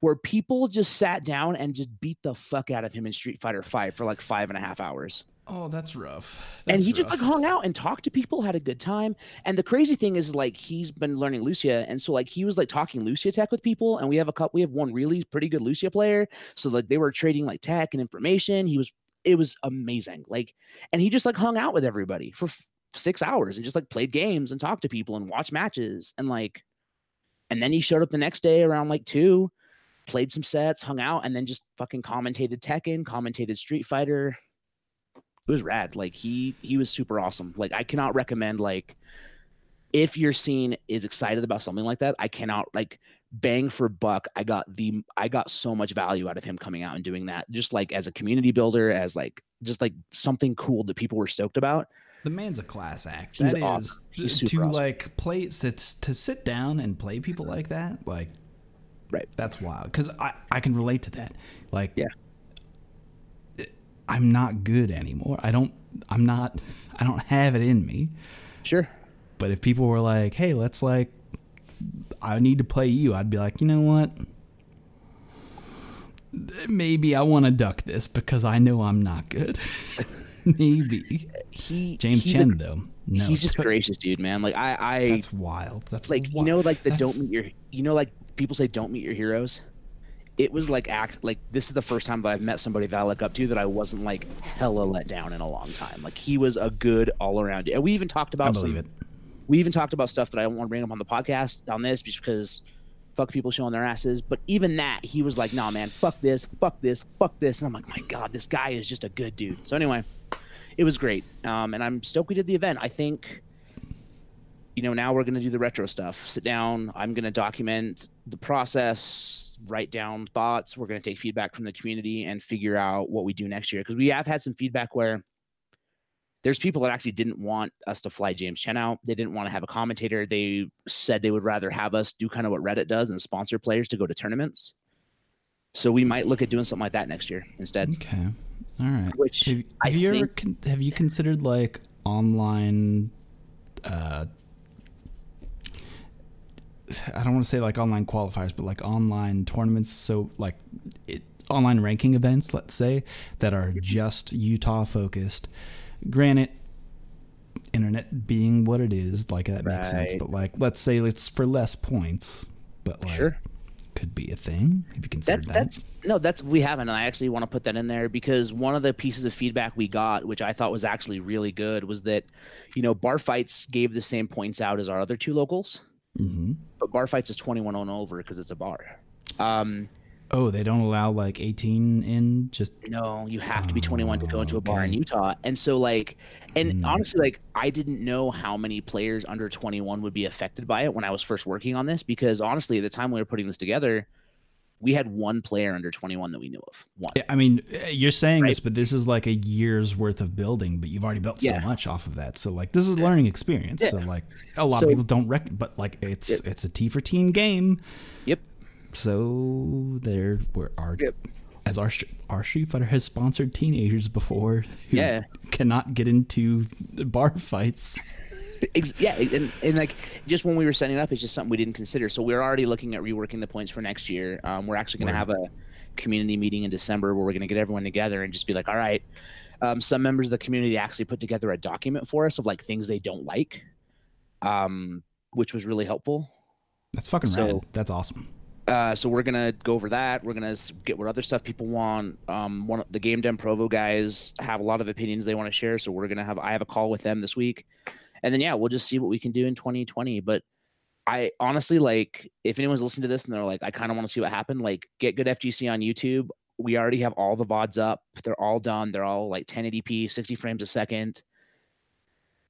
where people just sat down and just beat the fuck out of him in Street Fighter Five for like five and a half hours. Oh, that's rough. and That's he just like hung out and talked to people, had a good time. And the crazy thing is like he's been learning Lucia, and so like he was like talking Lucia tech with people. And we have a couple, we have one really pretty good Lucia player. So like they were trading like tech and information. He was it was amazing. Like, and he just like hung out with everybody for f- six hours and just like played games and talked to people and watched matches and like, and then he showed up the next day around like two, played some sets, hung out, and then just fucking commentated Tekken, commentated Street Fighter. It was rad. Like he he was super awesome. Like I cannot recommend like if your scene is excited about something like that, I cannot like bang for buck. I got the I got so much value out of him coming out and doing that. Just like as a community builder, as like just like something cool that people were stoked about. The man's a class act. He's That is awesome. He's to awesome. like play sit, to sit down and play people like that. Like, Right. That's wild because I I can relate to that. Like, Yeah. I'm not good anymore. I don't. I'm not. I don't have it in me. Sure. But if people were like, "Hey, let's like, I need to play you," I'd be like, you know what? Maybe I want to duck this because I know I'm not good. Maybe He James he Chen though. No, he's just gracious dude, man. Like I I That's wild. That's like you know like the that's- don't meet your you know like people say don't meet your heroes. It was like act like this is the first time that i've met somebody that i look up to that i wasn't like hella let down in a long time. Like he was a good all around and we even talked about I believe some, it. we even talked about stuff that i don't want to bring up on the podcast on this just because fuck people showing their asses. But even that he was like nah man fuck this fuck this fuck this. And i'm like my god this guy is just a good dude. So anyway it was great. Um, and i'm stoked we did the event. I think you know, now we're going to do the retro stuff. Sit down. I'm going to document the process, write down thoughts. We're going to take feedback from the community and figure out what we do next year. Because we have had some feedback where there's people that actually didn't want us to fly James Chen out. They didn't want to have a commentator. They said they would rather have us do kind of what Reddit does and sponsor players to go to tournaments. So we might look at doing something like that next year instead. Okay. All right. Which have, I have you ever think- con- have you considered like online uh I don't want to say like online qualifiers, but like online tournaments. So like it, online ranking events, let's say, that are just Utah focused. Granted, internet being what it is, like that makes sense. But like, let's say it's for less points, but like Sure. could be a thing. Have you considered That's that? that's no, that's we haven't, and I actually want to put that in there because one of the pieces of feedback we got, which I thought was actually really good, was that, you know, bar fights gave the same points out as our other two locals, hmm but bar fights is twenty one on over because it's a bar. Um, Oh, they don't allow like 18 in. Just no, you have to be twenty one to go into a bar in Utah, and so like, and Mm. honestly, like I didn't know how many players under twenty one would be affected by it when I was first working on this because honestly, at the time we were putting this together. We had one player under 21 that we knew of. One. I mean, eh, you're saying Right. this, but this is like a year's worth of building, but you've already built Yeah. so much off of that. So like, this is a learning experience. So like, a lot So- of people don't rec, but like, it's Yep. it's a T for teen game. Yep. So there were our Yep. as our our Street Fighter has sponsored teenagers before who Yeah. cannot get into bar fights. Yeah, and, and like just when we were setting up, it's just something we didn't consider. So we're already looking at reworking the points for next year. Um, we're actually going to have a community meeting in December where we're going to get everyone together and just be like, all right, Um, some members of the community actually put together a document for us of like things they don't like, um, which was really helpful. That's fucking So- rad. That's awesome. Uh, so we're gonna go over that. We're gonna get what other stuff people want. Um, one of the Game Dem Provo guys have a lot of opinions they want to share, so we're gonna have I have a call with them this week, and then yeah, we'll just see what we can do in 2020. But I honestly like if anyone's listening to this and they're like, I kind of want to see what happened. Like, get good FGC on YouTube. We already have all the vods up. They're all done. They're all like 1080p, 60 frames a second.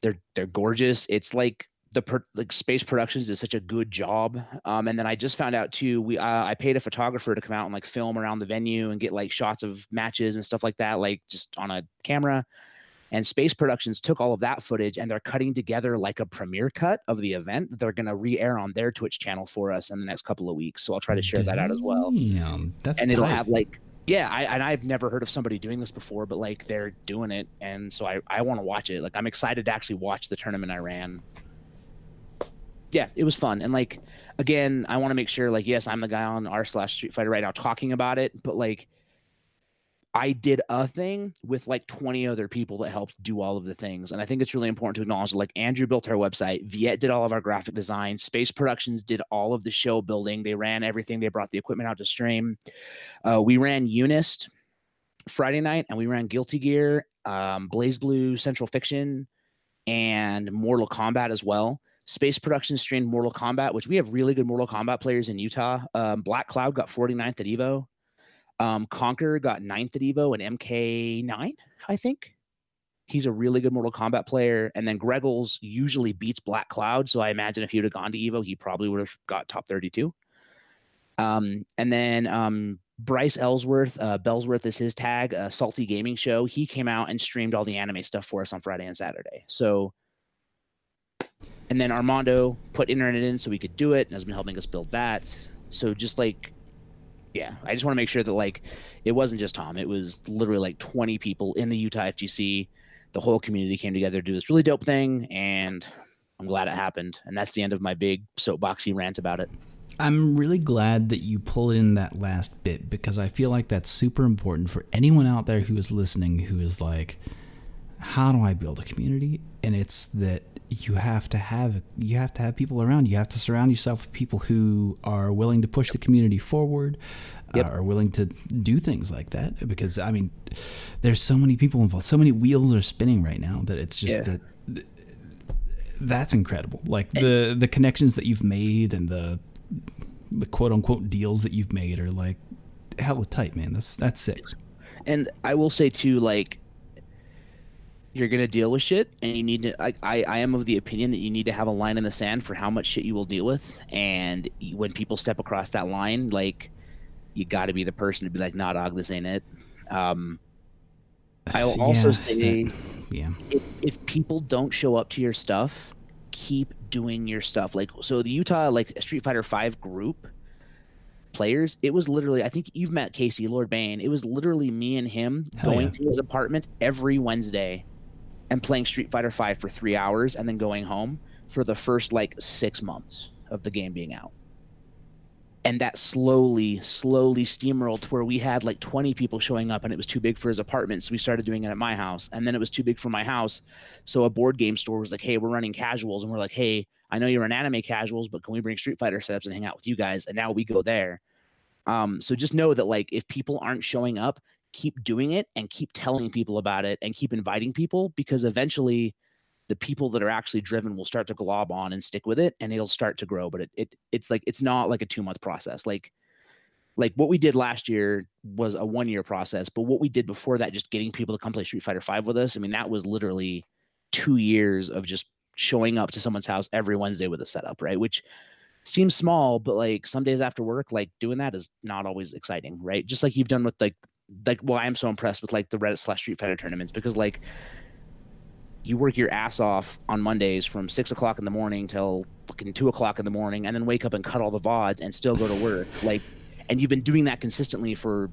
They're they're gorgeous. It's like the per, like space productions is such a good job um and then i just found out too we uh, i paid a photographer to come out and like film around the venue and get like shots of matches and stuff like that like just on a camera and space productions took all of that footage and they're cutting together like a premiere cut of the event that they're going to re-air on their twitch channel for us in the next couple of weeks. So i'll try to share that out as well. Damn, that's and it'll tight. have like yeah I, and i've never heard of somebody doing this before but like they're doing it and so i, I want to watch it. Like i'm excited to actually watch the tournament i ran. Yeah it was fun and like again i want to make sure like yes i'm the guy on r slash street fighter right now talking about it but like i did a thing with like 20 other people that helped do all of the things and i think it's really important to acknowledge like andrew built our website viet did all of our graphic design space productions did all of the show building they ran everything they brought the equipment out to stream uh, we ran UNIST friday night and we ran guilty gear um, BlazBlue central fiction and mortal kombat as well Space Productions streamed Mortal Kombat, which we have really good Mortal Kombat players in Utah. Um, Black Cloud got 49th at Evo. Um, Conquer got ninth at Evo and MK9, I think. He's a really good Mortal Kombat player. And then Greggles usually beats Black Cloud. So I imagine if he would have gone to Evo, he probably would have got top 32. Um, and then um, Bryce Ellsworth, uh, Bellsworth is his tag, uh, Salty Gaming Show. He came out and streamed all the anime stuff for us on Friday and Saturday. So and then Armando put internet in so we could do it and has been helping us build that. So just like yeah, I just want to make sure that like it wasn't just Tom. It was literally like 20 people in the Utah FGC. The whole community came together to do this really dope thing and I'm glad it happened. And that's the end of my big soapboxy rant about it. I'm really glad that you pulled in that last bit because I feel like that's super important for anyone out there who is listening who is like, how do I build a community? And it's that you have to have you have to have people around. You have to surround yourself with people who are willing to push the community forward, Yep. uh, are willing to do things like that. Because I mean, there's so many people involved, so many wheels are spinning right now that it's just Yeah. that that's incredible. Like the the connections that you've made and the the quote unquote deals that you've made are like hella tight, man. That's that's sick. And I will say too, like you're gonna deal with shit, and you need to. I, I, I am of the opinion that you need to have a line in the sand for how much shit you will deal with, and when people step across that line, like you got to be the person to be like, "Nah, dog, this ain't it." Um, I'll also Yeah, say, that- yeah. if, if people don't show up to your stuff, keep doing your stuff. Like so, the Utah like Street Fighter Five group players, it was literally. I think you've met Casey Lord Bane. It was literally me and him Hell going yeah. to his apartment every Wednesday and playing Street Fighter Five for three hours, and then going home for the first like six months of the game being out. And that slowly, slowly steamrolled to where we had like 20 people showing up and it was too big for his apartment. So we started doing it at my house. And then it was too big for my house. So a board game store was like, hey, we're running casuals. And we're like, hey, I know you're an anime casuals, but can we bring Street Fighter setups and hang out with you guys? And now we go there. Um, so just know that like if people aren't showing up, keep doing it and keep telling people about it and keep inviting people because eventually the people that are actually driven will start to glob on and stick with it and it'll start to grow. But it, it it's like it's not like a two month process. Like like what we did last year was a one year process, but what we did before that, just getting people to come play Street Fighter Five with us, I mean, that was literally two years of just showing up to someone's house every Wednesday with a setup, right? Which seems small, but like some days after work, like doing that is not always exciting, right? Just like you've done with like like why I'm so impressed with like the Reddit slash Street Fighter tournaments because like you work your ass off on Mondays from six o'clock in the morning till fucking two o'clock in the morning, and then wake up and cut all the vods and still go to work. Like, and you've been doing that consistently for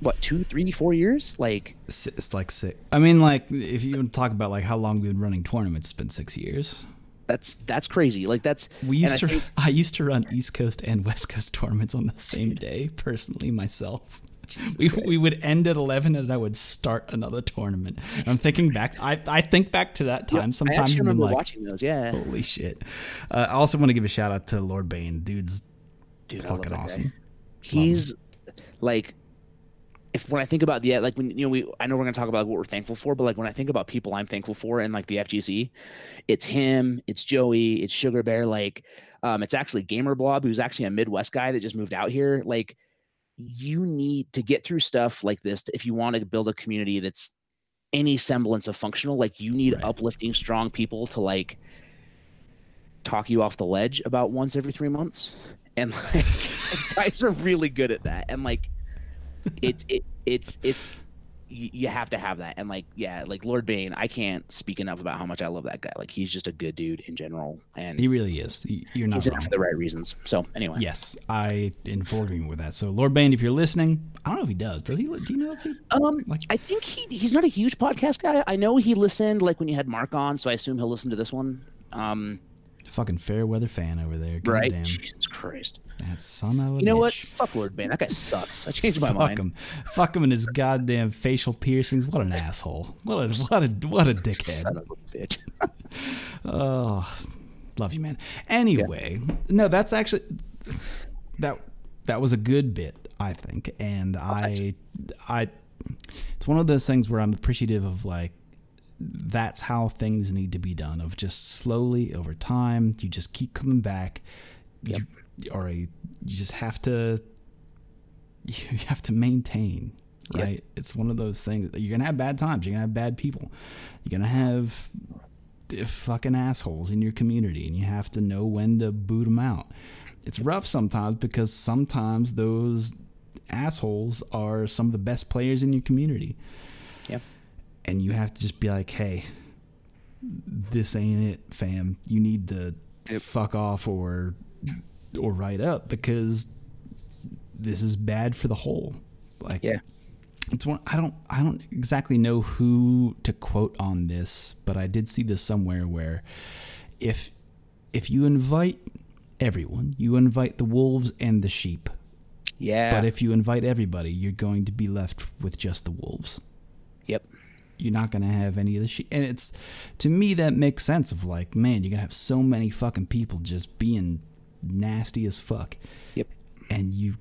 what two, three, four years? Like, It's, it's like six. I mean, like if you talk about like how long we've been running tournaments, it's been six years. that's that's crazy. Like that's We used I to. think- I used to run East Coast and West Coast tournaments on the same day, personally myself. We, we would end at 11 and I would start another tournament. I'm thinking back. I, I think back to that time. Yep, Sometimes I'm remember like, watching those. Yeah, holy shit. Uh, I also want to give a shout out to Lord Bane. Dude's dude, fucking awesome. He's like, if when I think about the like when you know we I know we're gonna talk about what we're thankful for, but like when I think about people I'm thankful for and like the FGC, it's him, it's Joey, it's Sugar Bear, like um, it's actually Gamer Blob, who's actually a Midwest guy that just moved out here. Like, you need to get through stuff like this if you want to build a community that's any semblance of functional. Like, you need Right. uplifting, strong people to like talk you off the ledge about once every three months, and like guys are really good at that. And like, it it it's it's you, you have to have that. And like, yeah, like Lord Bane, I can't speak enough about how much I love that guy. Like, he's just a good dude in general, and He really is. You're not he's wrong. for the right reasons. So anyway, Yes, I in full agreement with that. So Lord Bane, if you're listening, I don't know if he does. Does he? Do you know if he? Um, Like- I think he he's not a huge podcast guy. I know he listened like when you had Mark on, so I assume he'll listen to this one. Um, Fucking fair weather fan over there. God right? damn. Jesus Christ! That son of a You know what? Fuck Lord Bane. That guy sucks. I changed my Fuck mind. him. Fuck him and his goddamn facial piercings. What an asshole. What a what a what a dickhead. Son of a bitch. Oh, love you, man. Anyway, no, that's actually that that was a good bit, I think, and oh, I I it's one of those things where I'm appreciative of like that's how things need to be done of just slowly over time you just keep coming back Yep. you, or a, you just have to you have to maintain Yep. right it's one of those things you're gonna have bad times you're gonna have bad people you're gonna have fucking assholes in your community and you have to know when to boot them out it's rough sometimes because sometimes those assholes are some of the best players in your community Yeah. and you have to just be like hey this ain't it fam you need to Yep. fuck off or or write up because this is bad for the whole like Yeah. it's one I don't I don't exactly know who to quote on this, but I did see this somewhere where if if you invite everyone, you invite the wolves and the sheep. Yeah. But if you invite everybody, you're going to be left with just the wolves. yep. You're not going to have any of the sheep. And it's to me that makes sense of like, man, you're going to have so many fucking people just being nasty as fuck Yep. and you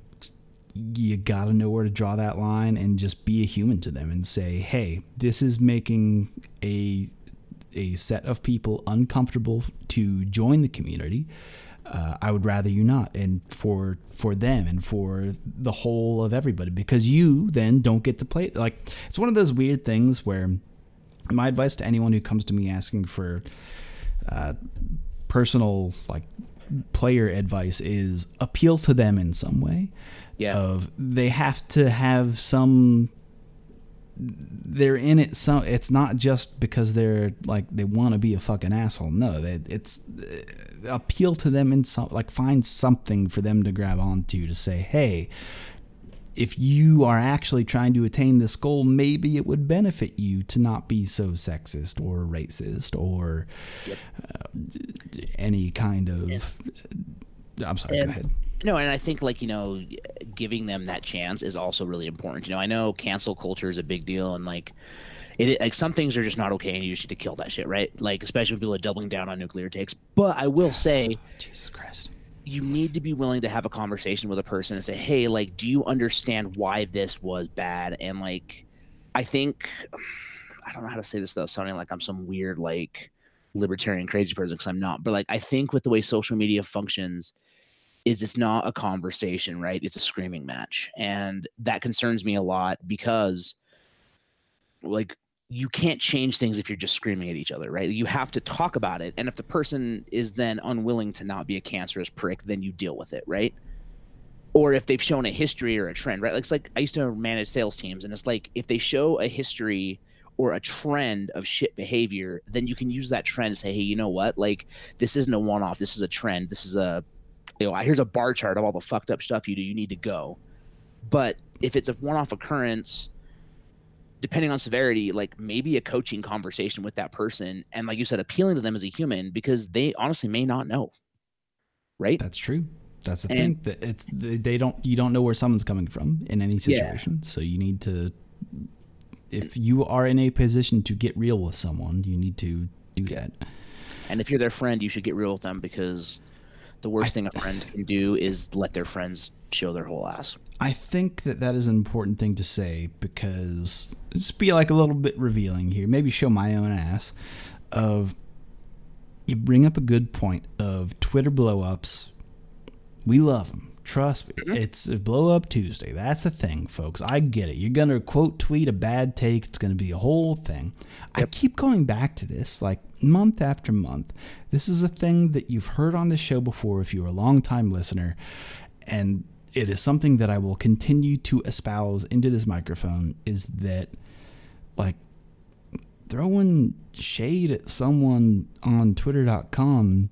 you got to know where to draw that line and just be a human to them and say hey this is making a a set of people uncomfortable to join the community uh, I would rather you not, and for for them and for the whole of everybody, because you then don't get to play. Like it's one of those weird things where my advice to anyone who comes to me asking for uh, personal like player advice is appeal to them in some way Yeah. of they have to have some they're in it some it's not just because they're like they want to be a fucking asshole no they, it's uh, appeal to them in some like find something for them to grab onto to say hey if you are actually trying to attain this goal maybe it would benefit you to not be so sexist or racist or Yep. uh, any kind of i'm sorry go ahead No, and I think like you know, giving them that chance is also really important. You know, I know cancel culture is a big deal, and like it like some things are just not okay, and you just need to kill that shit, right? Like especially when people are doubling down on nuclear takes. But I will say, jesus christ you need to be willing to have a conversation with a person and say, hey, like, do you understand why this was bad? And like, I think I don't know how to say this without sounding like I'm some weird like libertarian crazy person because I'm not. But like, I think with the way social media functions is it's not a conversation, right? It's a screaming match. And that concerns me a lot because like you can't change things if you're just screaming at each other, right? You have to talk about it. And if the person is then unwilling to not be a cancerous prick, then you deal with it, right? Or if they've shown a history or a trend, right? Like it's like I used to manage sales teams, and it's like if they show a history or a trend of shit behavior, then you can use that trend to say, hey, you know what? Like this isn't a one off. This is a trend. This is a you know, here's a bar chart of all the fucked up stuff you do. You need to go. But if it's a one off occurrence, depending on severity, like maybe a coaching conversation with that person, and like you said, appealing to them as a human because they honestly may not know. Right? that's true That's the And- thing that it's they don't you don't know where someone's coming from in any Yeah. situation. So you need to if you are in a position to get real with someone, you need to do that. And if you're their friend, you should get real with them because the worst thing a friend can do is let their friends show their whole ass. I think that that is an important thing to say because let's be like a little bit revealing here. Maybe show my own ass. Of you bring up a good point of Twitter blowups. We love them. Trust me, mm-hmm. it's a blow up Tuesday. That's the thing, folks. I get it. You're gonna quote tweet a bad take. It's gonna be a whole thing. I keep going back to this, like month after month. This is a thing that you've heard on this show before if you're a longtime listener, and it is something that I will continue to espouse into this microphone. Is that like throwing shade at someone on Twitter.com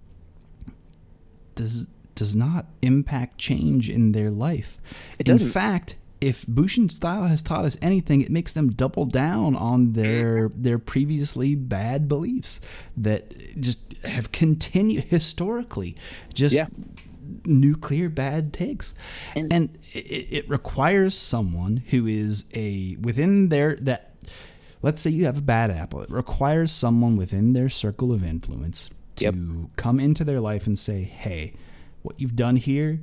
does does not impact change in their life. It in doesn't. fact, if Bushin style has taught us anything, it makes them double down on their their previously bad beliefs that just have continued historically. Just Yeah. nuclear bad takes, and, And- it, it requires someone who is a within their that. Let's say you have a bad apple. It requires someone within their circle of influence to Yep. come into their life and say, "Hey, what you've done here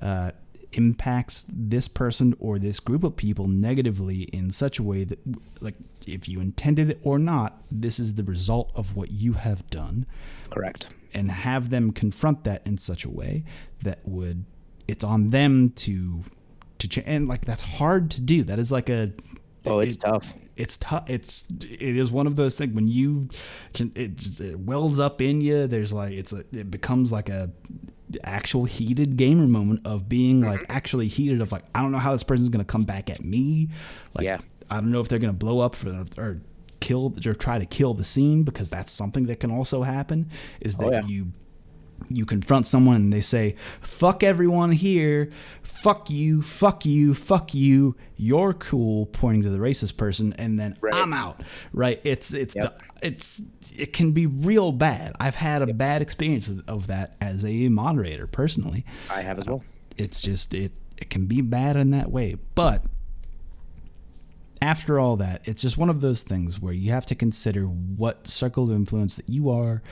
uh, impacts this person or this group of people negatively in such a way that, like, if you intended it or not, this is the result of what you have done." Correct. and have them confront that in such a way that would it's on them to to change and like that's hard to do that is like a Oh, it's it- tough. it's tough it's it is one of those things when you can it, just, it wells up in you there's like it's a it becomes like a actual heated gamer moment of being like Mm-hmm. actually heated of like i don't know how this person's gonna come back at me like Yeah. i don't know if they're gonna blow up for, or kill or try to kill the scene because that's something that can also happen is that Oh, yeah. you you confront someone and they say fuck everyone here. Fuck you. Fuck you. Fuck you. You're cool pointing to the racist person and then Right. i'm out. Right? It's it's Yep. the, it's it can be real bad. I've had a bad experience of that as a moderator personally. I have as uh, well. it's just it it can be bad in that way. But after all that it's just one of those things where you have to consider what circle of influence that you are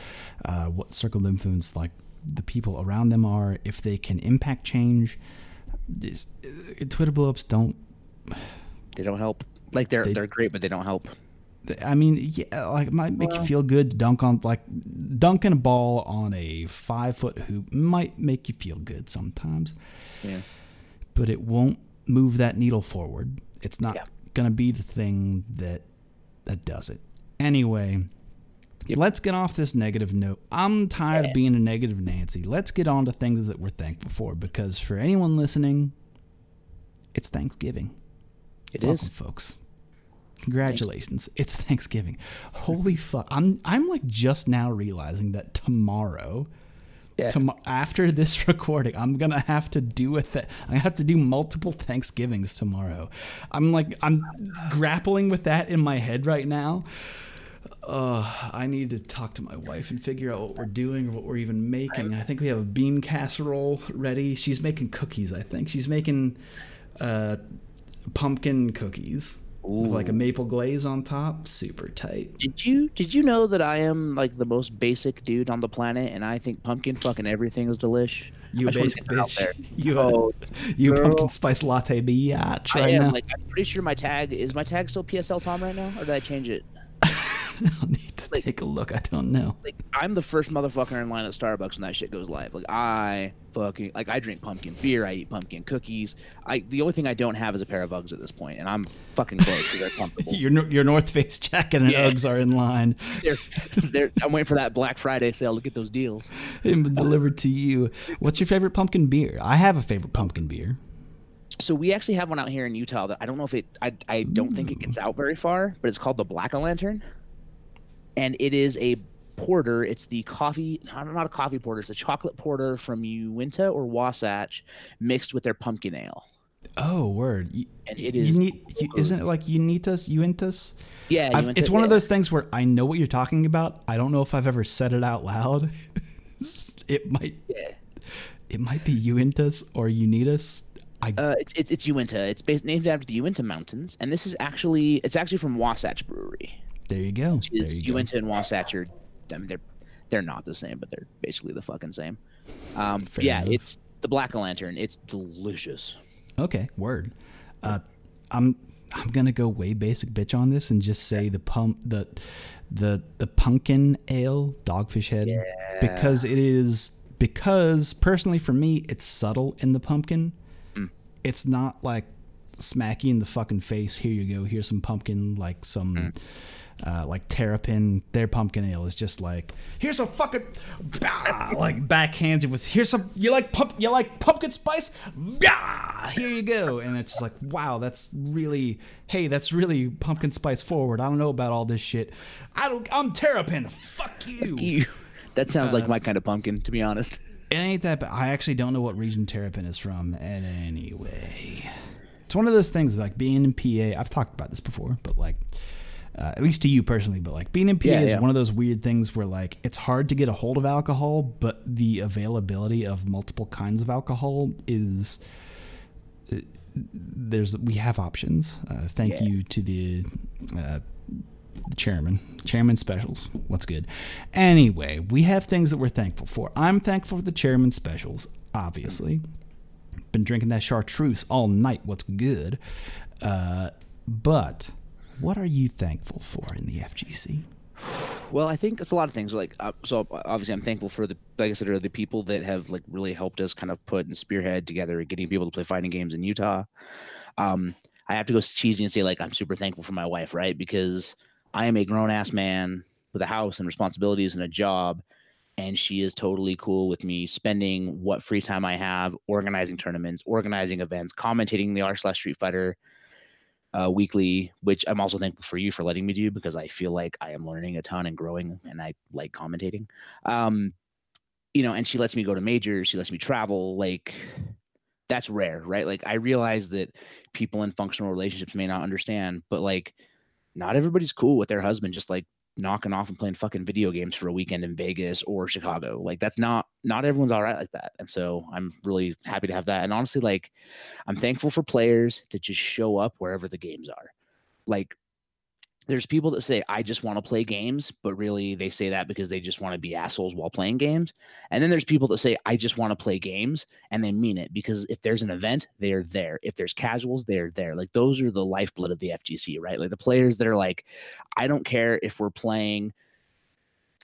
uh, what circle of influence like the people around them are if they can impact change this, uh, twitter blowups don't They don't help. Like they're They- they, are great, but they don't help. I mean, yeah, like it might make you feel good to dunk on like dunking a ball on a five foot hoop might make you feel good sometimes. Yeah. but it won't move that needle forward. It's not Yeah. Going to be the thing that that does it. Anyway, Yep. let's get off this negative note. I'm tired Yeah. of being a negative Nancy. Let's get on to things that we're thankful for because for anyone listening, it's Thanksgiving. It Welcome, is. folks. Congratulations. It's Thanksgiving. Holy fuck. I'm I'm like just now realizing that tomorrow Yeah. Tomo- after this recording, I'm gonna have to do with th- I have to do multiple Thanksgivings tomorrow. I'm like I'm grappling with that in my head right now. Uh, I need to talk to my wife and figure out what we're doing or what we're even making. I think we have a bean casserole ready. She's making cookies. I think she's making uh, pumpkin cookies with like a maple glaze on top. Super tight. Did you did you know that I am like the most basic dude on the planet, and I think pumpkin fucking everything is delish. You I basic wanna get that out bitch. You Oh, you girl. pumpkin spice latte biatch I right am now. like I'm pretty sure my tag is my tag still PSL Tom right now, or did I change it? To take a look. I don't know. Like I'm the first motherfucker in line at Starbucks when that shit goes live. Like I fucking like I drink pumpkin beer, I eat pumpkin cookies. I the only thing I don't have is a pair of Uggs at this point, and I'm fucking close because they're comfortable. Your your North Face jacket and Yeah. Uggs are in line they're, they're, I'm waiting for that Black Friday sale to get those deals. and delivered to you. What's your favorite pumpkin beer? I have a favorite pumpkin beer. So we actually have one out here in Utah that I don't know if it I I don't think it gets mm. out very far, but it's called the Black o' Lantern, and it is a porter. It's the coffee, not, not a coffee porter. It's a chocolate porter from Uinta or Wasatch, mixed with their pumpkin ale. Oh, word! You, And it you is need, you, isn't it like Unitas, Uintas? Yeah, Uinta, it's one of those things where I know what you're talking about. I don't know if I've ever said it out loud. it might. Yeah. it might be Uintas or Unitas. I Uh, it's, it's it's Uinta. It's based, named after the Uinta Mountains, and this is actually it's actually from Wasatch Brewery. There you go. There you go. Uinta and Wasatch are, I mean, they're they're not the same, but they're basically the fucking same. Um, yeah, enough. it's the Black Lantern. It's delicious. Okay, word. Uh, I'm I'm gonna go way basic bitch on this and just say the pump the the the pumpkin ale dogfish head because it is because personally for me it's subtle in the pumpkin. It's not like smack you in the fucking face. Here you go. Here's some pumpkin like some. Uh, like Terrapin, their pumpkin ale is just like here's a fucking bah, like backhands you with here's some you like pump you like pumpkin spice bah, here you go and it's just like wow that's really hey that's really pumpkin spice forward I don't know about all this shit I don't I'm Terrapin fuck you Ew. That sounds Uh, like my kind of pumpkin, to be honest. it ain't that bad. I actually don't know what region Terrapin is from. And anyway, it's one of those things like being in PA. I've talked about this before, but like, uh, at least to you personally, but like being in PA Yeah, is yeah. one of those weird things where like it's hard to get a hold of alcohol, but the availability of multiple kinds of alcohol is. uh, There's we have options. Uh, thank Yeah. you to the uh, the chairman, chairman specials. What's good? Anyway, we have things that we're thankful for. I'm thankful for the chairman specials, obviously. Been drinking that chartreuse all night. What's good? Uh, but what are you thankful for in the FGC? Well, I think it's a lot of things. Like, uh, so obviously, I'm thankful for the, like I said, are the people that have like really helped us kind of put and spearhead together getting people to play fighting games in Utah. Um, I have to go cheesy and say like I'm super thankful for my wife, right? Because I am a grown ass man with a house and responsibilities and a job, and she is totally cool with me spending what free time I have organizing tournaments, organizing events, commentating the R slash Street Fighter uh, weekly, which I'm also thankful for you for letting me do because I feel like I am learning a ton and growing, and I like commentating. Um, you know, and she lets me go to majors, she lets me travel, like that's rare, right? Like I realize that people in functional relationships may not understand, but like not everybody's cool with their husband just like knocking off and playing fucking video games for a weekend in Vegas or Chicago. Like that's not not everyone's all right like that. And so I'm really happy to have that. And honestly, like I'm thankful for players that just show up wherever the games are. Like there's people that say I just want to play games, but really they say that because they just want to be assholes while playing games. And then there's people that say I just want to play games and they mean it because if there's an event, they are there. If there's casuals, they're there. Like those are the lifeblood of the FGC, right? Like the players that are like, I don't care if we're playing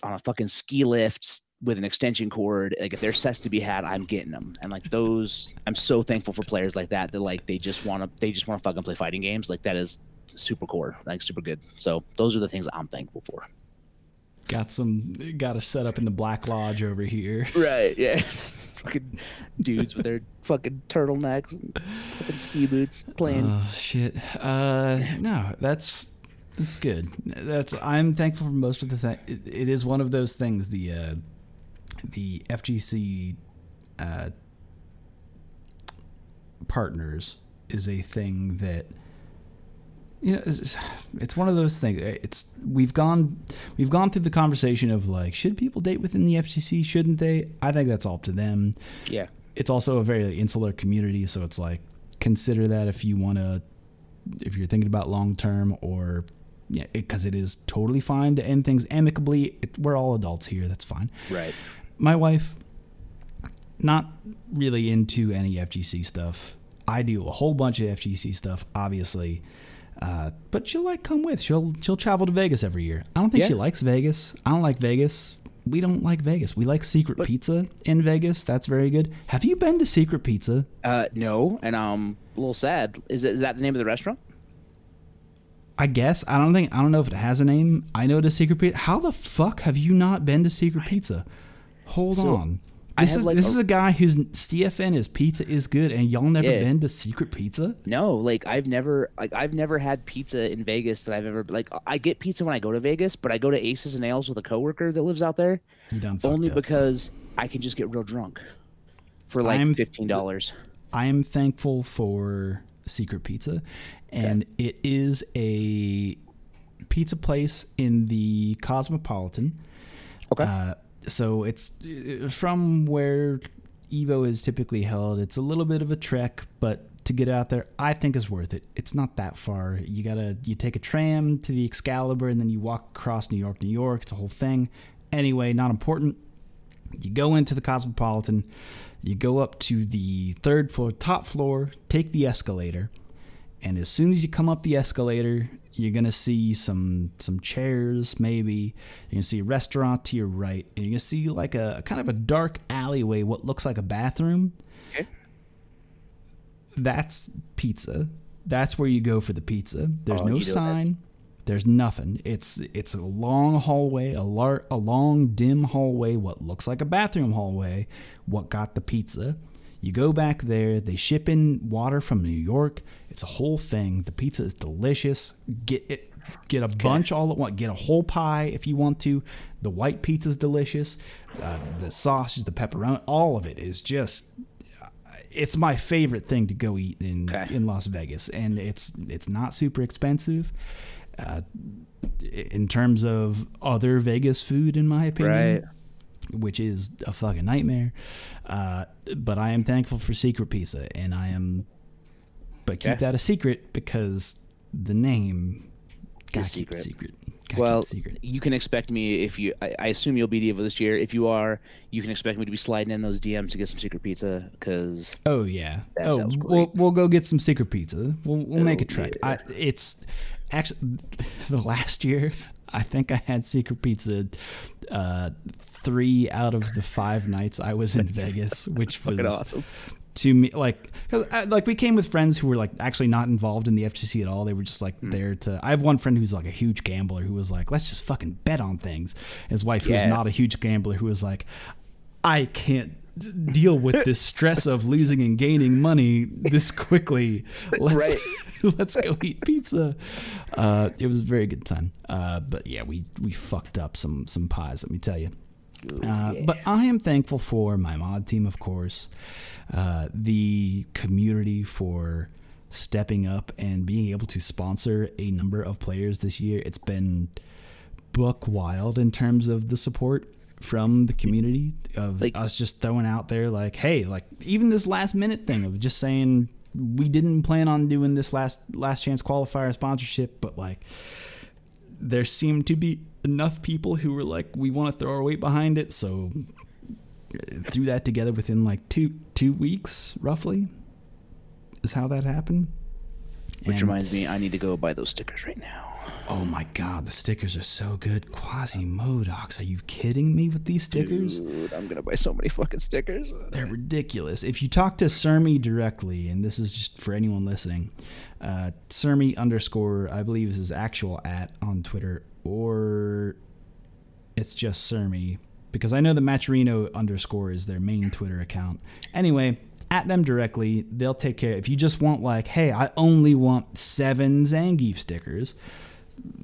on a fucking ski lift with an extension cord. Like if there's sets to be had, I'm getting them. And like those, I'm so thankful for players like that that like they just want to they just want to fucking play fighting games. Like that is super core, like super good. So those are the things I'm thankful for. Got some, got a set up in the Black Lodge over here. Right. Yeah. fucking dudes with their fucking turtlenecks and fucking ski boots playing. Oh shit. Uh, no, that's that's good. That's I'm thankful for most of the thing. It, it is one of those things. The uh, the FGC uh, partners is a thing that you know it's, it's one of those things eh, it's we've gone we've gone through the conversation of like should people date within the FGC shouldn't they? I think that's all up to them. Yeah. it's also a very insular community so it's like consider that if you want to if you're thinking about long term or yeah because it, is totally fine to end things amicably it, we're all adults here that's fine. Right. my wife not really into any FGC stuff. I do a whole bunch of FGC stuff obviously uh, but she'll like come with she'll she'll travel to Vegas every year I don't think Yeah. she likes Vegas I don't like Vegas we don't like Vegas we like secret But- pizza in Vegas that's very good have you been to secret pizza Uh, no, and I'm um, a little sad. Is, it, is that the name of the restaurant? I guess I don't think I don't know if it has a name. I know the secret pizza. How the fuck have you not been to secret pizza? Hold So, on. I This is like, this a- is a guy whose CFN is pizza is good, and y'all never Yeah. been to secret pizza. No, like I've never like I've never had pizza in Vegas that I've ever like I get pizza when I go to Vegas, but I go to Aces and Ales with a coworker that lives out there only because I can just get real drunk for like I'm- fifteen dollars. I am thankful for Secret Pizza, and it is a pizza place in the Cosmopolitan. Okay. Uh, so it's uh, from where Evo is typically held. It's a little bit of a trek, but to get out there, I think is worth it. It's not that far. You gotta you take a tram to the Excalibur and then you walk across New York, New York. It's a whole thing. Anyway, not important. You go into the Cosmopolitan. You go up to the third floor, top floor. Take the escalator, and as soon as you come up the escalator, you're gonna see some some chairs, maybe. You're gonna see a restaurant to your right, and you're gonna see like a, kind of a dark alleyway, what looks like a bathroom. Okay. That's pizza. That's where you go for the pizza. There's Oh, no sign. There's nothing. It's it's a long hallway, a lar- a long dim hallway, what looks like a bathroom hallway. What got the pizza? You go back there. They ship in water from New York. It's a whole thing. The pizza is delicious. Get it. Get a bunch all at once. Get a whole pie if you want to. The white pizza is delicious. Uh, the sausage, the pepperoni, all of it is just it's my favorite thing to go eat in Okay. in Las Vegas, and it's it's not super expensive. Uh, in terms of other Vegas food, in my opinion, Right. Which is a fucking nightmare. Uh, but I am thankful for Secret Pizza, and I am, but keep Okay. that a secret because the name gotta Is keep it secret. Gotta Well, keep secret. you can expect me if you. I, I assume you'll be the Evo this year. If you are, you can expect me to be sliding in those DMs to get some secret pizza because Oh yeah. Oh, we'll we'll go get some secret pizza. We'll we'll make a Oh, trek. yeah. I, it's actually the last year. I think I had secret pizza uh, three out of the five nights I was in Vegas, which was awesome. to me like I- like we came with friends who were like actually not involved in the FGC at all. They were just like Hmm. there to. I have one friend who's like a huge gambler who was like, let's just fucking bet on things. His wife, Yeah. not a huge gambler, who was like, I can't deal with this stress of losing and gaining money this quickly. Let's let's go eat pizza. Uh, it was a very good time. Uh, but yeah, we we fucked up some some pies. Let me tell you. Uh, But I am thankful for my mod team, of course, uh, the community for stepping up and being able to sponsor a number of players this year. It's been book wild in terms of the support from the community of Like- us just throwing out there like hey like even this last minute thing of just saying we didn't plan on doing this last last chance qualifier sponsorship but like there seemed to be enough people who were like, we want to throw our weight behind it. So threw that together within like two two weeks, roughly, is how that happened. Which And- reminds me, I need to go buy those stickers right now. Oh my god, the stickers are so good. Quasi Modocs, are you kidding me with these stickers? Dude, I'm gonna buy so many fucking stickers. They're ridiculous. If you talk to Sermi directly, and this is just for anyone listening, uh, Sermi underscore, I believe is his actual at on Twitter, or it's just Sermi, because I know the Maturino underscore is their main Twitter account. Anyway, at them directly, they'll take care. If you just want like, hey, I only want seven Zangief stickers,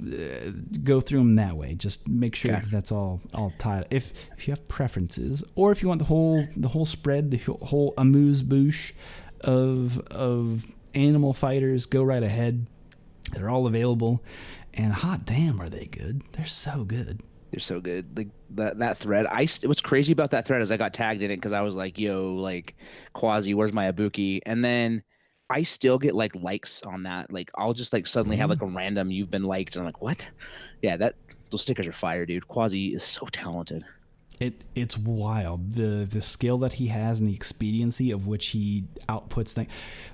uh, go through them that way. Just make sure Okay. that that's all all tied. If if you have preferences, or if you want the whole the whole spread, the whole amuse bouche of of animal fighters, go right ahead. They're all available, and hot damn, are they good? They're so good. They're so good. Like that that thread. I what's crazy about that thread is I got tagged in it because I was like, "Yo, like Quasi, where's my Ibuki?" And then I still get like likes on that. Like I'll just like suddenly have like a random "you've been liked," and I'm like, "What?" Yeah, that those stickers are fire, dude. Quasi is so talented. It it's wild the the skill that he has and the expediency of which he outputs things.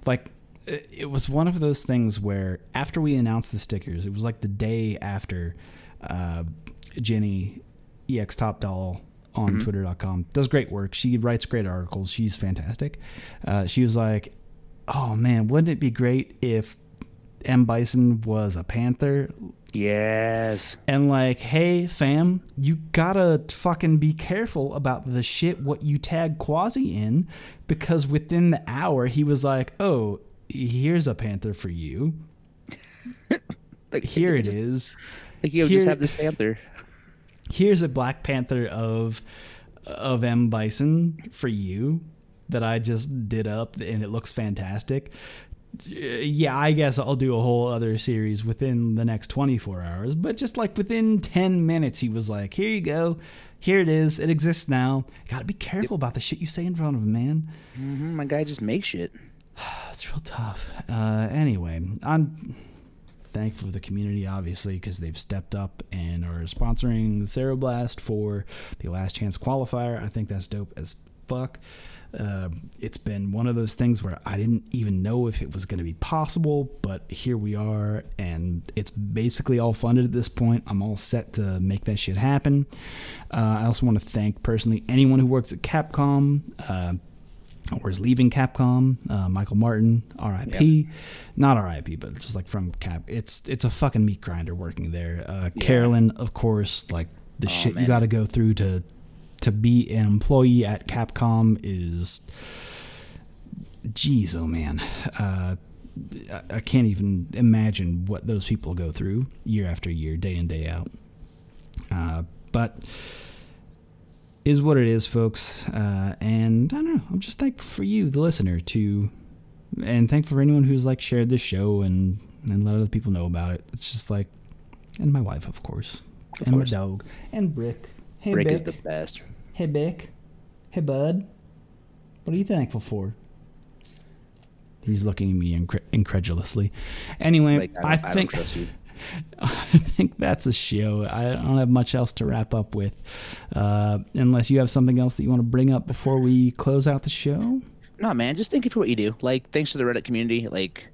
Like it it was one of those things where after we announced the stickers, it was like the day after uh, Jenny ex top doll on twitter.com does great work she writes great articles she's fantastic uh, she was like oh man wouldn't it be great if m bison was a panther Yes. and like, hey, fam, you gotta fucking be careful about the shit what you tag Quasi in, because within the hour he was like, oh, here's a panther for you. Like Here it just, is. Like yo, Here- just have this panther. Here's a Black Panther of of M Bison for you that I just did up, and it looks fantastic. yeah, I guess I'll do a whole other series within the next 24 hours. But just like within 10 minutes, he was like, here you go. Here it is. It exists now. Got to be careful about the shit you say in front of him, man. Mm-hmm, my guy just makes shit. That's real tough. Uh, anyway, I'm thankful for the community, obviously, because they've stepped up and are sponsoring the Ceroblast for the Last Chance qualifier. I think that's dope as fuck. Uh, it's been one of those things where I didn't even know if it was going to be possible, but here we are, and it's basically all funded at this point. I'm all set to make that shit happen. Uh, I also want to thank personally anyone who works at Capcom. Uh, or is leaving Capcom. Uh, Michael Martin, R.I.P. Yep. Not R.I.P. But just like from Cap, it's it's a fucking meat grinder working there. Uh, yeah. Carolyn, of course, like the oh, shit man. you got to go through to to be an employee at Capcom is, geez, oh man, uh, I can't even imagine what those people go through year after year, day in day out. Uh, but is what it is, folks. Uh, and I don't know. I'm just thankful for you, the listener, to, and thankful for anyone who's like shared this show and and let other people know about it. It's just like, and my wife, of course, of and course. my dog, and Brick. Hey, Brick Bick. is the best. Hey, Bick. Hey, bud. What are you thankful for? He's looking at me incre- incredulously. Anyway, like, I, I, think I, I think that's a show. I don't have much else to wrap up with, uh, unless you have something else that you want to bring up before we close out the show. No, man. Just thank you for what you do. Like, thanks to the Reddit community. Like,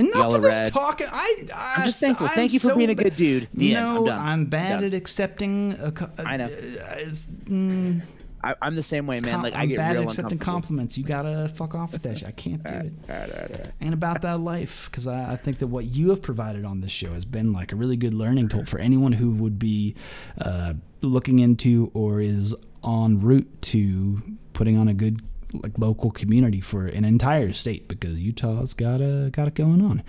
Enough of this talking. I, I am just thankful. I'm Thank you for so being a good dude. The no, I'm, I'm, bad I'm at accepting. A, a, I know. Uh, mm, I, am the same way, man. Like I I'm get bad real at accepting compliments. You gotta fuck off with that shit. I can't do it. All right, all right, all right. And about that life, because I, I, think that what you have provided on this show has been like a really good learning tool for anyone who would be uh, looking into or is en route to putting on a good like local community for an entire state because Utah's got a got it going on.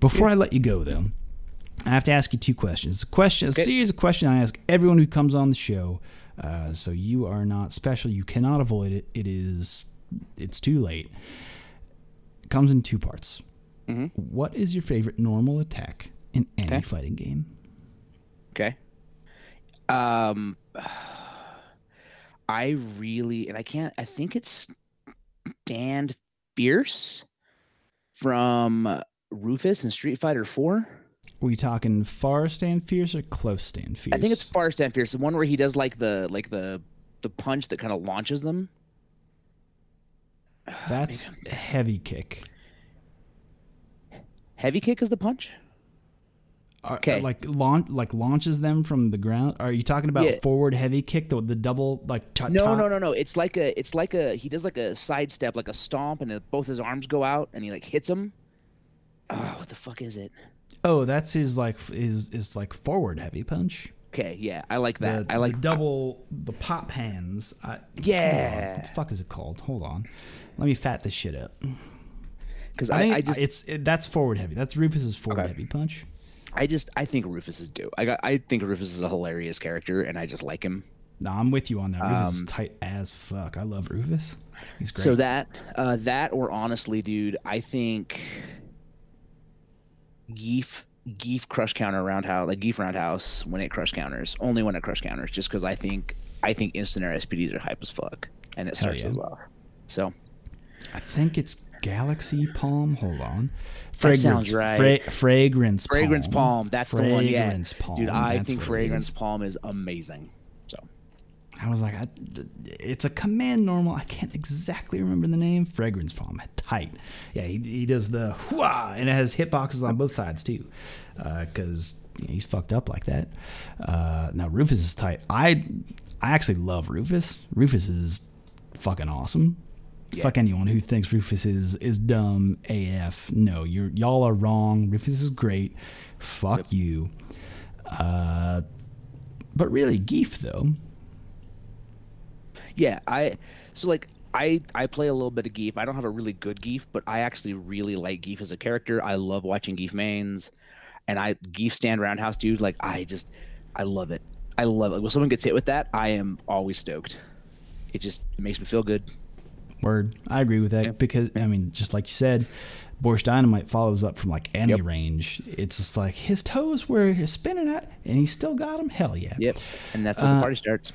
Before yeah. I let you go though, I have to ask you two questions. A question, a okay. series of questions I ask everyone who comes on the show. Uh, so you are not special. You cannot avoid it. It is. It's too late. It comes in two parts. Mm-hmm. What is your favorite normal attack in any okay. fighting game? Okay. Um. I really, and I can't, I think it's Stand Fierce from Rufus in Street Fighter 4. Were you talking far stand fierce or close stand fierce? I think it's far stand fierce, the one where he does like the like the the punch that kind of launches them. That's heavy kick. Heavy kick is the punch. Uh, uh, okay. like launch like launches them from the ground. Are you talking about yeah. forward heavy kick, the the double like t- No, top? no, no, no. It's like a it's like a he does like a sidestep, like a stomp, and both his arms go out, and he like hits him. Oh, what the fuck is it? Oh, that's his like is is like forward heavy punch. Okay, yeah, I like that. The, I like the double the pop hands. I, yeah. What the fuck is it called? Hold on, let me fat this shit up. Because I, I, I, just it's it, that's forward heavy. That's Rufus's forward okay. heavy punch. I just I think Rufus is due. I got I think Rufus is a hilarious character, and I just like him. No, I'm with you on that. Rufus um, is tight as fuck. I love Rufus. He's great. So that uh, that or honestly, dude, I think Gief Gief crush counter roundhouse like Gief roundhouse when it crush counters only when it crush counters just because I think I think instant air SPDs are hype as fuck and it starts yeah. as well. So I think it's Galaxy Palm. Hold on. Fragrance, that sounds right. Fra- fragrance Fragrance Palm. That's fragrance the one. Yeah. Palm. Dude, I That's think Fragrance Palm is amazing. So I was like, I, it's a command normal. I can't exactly remember the name. Fragrance Palm. Tight. Yeah, he, he does the whoa, and it has hitboxes on both sides too, because uh, you know, he's fucked up like that. Uh, now Rufus is tight. I I actually love Rufus. Rufus is fucking awesome. Yeah. Fuck anyone who thinks Rufus is is dumb AF. No, you're y'all are wrong. Rufus is great. Fuck yep. you. Uh, but really, Gief though. Yeah, I so like I I play a little bit of Gief. I don't have a really good Gief, but I actually really like Gief as a character. I love watching Gief mains, and I Gief stand roundhouse dude. Like I just I love it. I love it. When someone gets hit with that, I am always stoked. It just it makes me feel good. Word. I agree with that Yeah. because I mean, just like you said, Borscht Dynamite follows up from like any Yep. range. It's just like his toes were spinning at, and he still got them. Hell yeah. Yep. And that's how Uh, the party starts.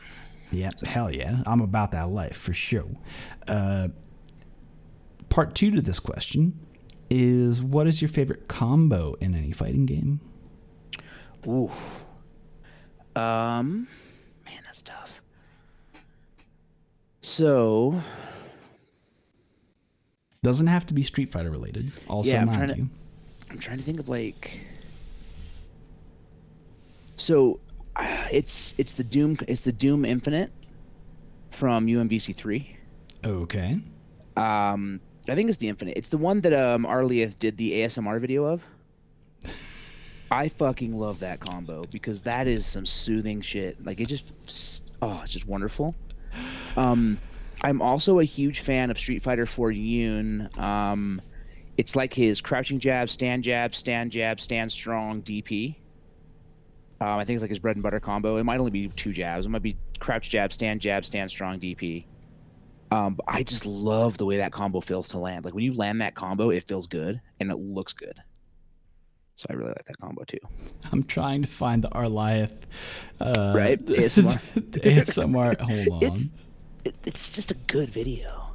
Yeah, hell yeah. I'm about that life for sure. Uh, part two to this question is what is your favorite combo in any fighting game? Ooh. Um, man, that's tough. So Doesn't have to be Street Fighter related. Also, Yeah, I'm mind trying to- you. I'm trying to think of like. So, uh, it's it's the Doom it's the Doom Infinite from UMVC three. Okay. Um, I think it's the Infinite. It's the one that um Arlieth did the ASMR video of. I fucking love that combo because that is some soothing shit. Like it just, oh, it's just wonderful. Um, I'm also a huge fan of Street Fighter 4 Yun. Um, it's like his crouching jab, stand jab, stand jab, stand strong DP. Um, I think it's like his bread and butter combo. It might only be two jabs. It might be crouch jab, stand jab, stand strong DP. Um, but I just love the way that combo feels to land. Like when you land that combo, it feels good and it looks good. So I really like that combo too. I'm trying to find the Arliath. Uh, Right? ASMR. ASMR. Hold on. It's it, it's just a good video.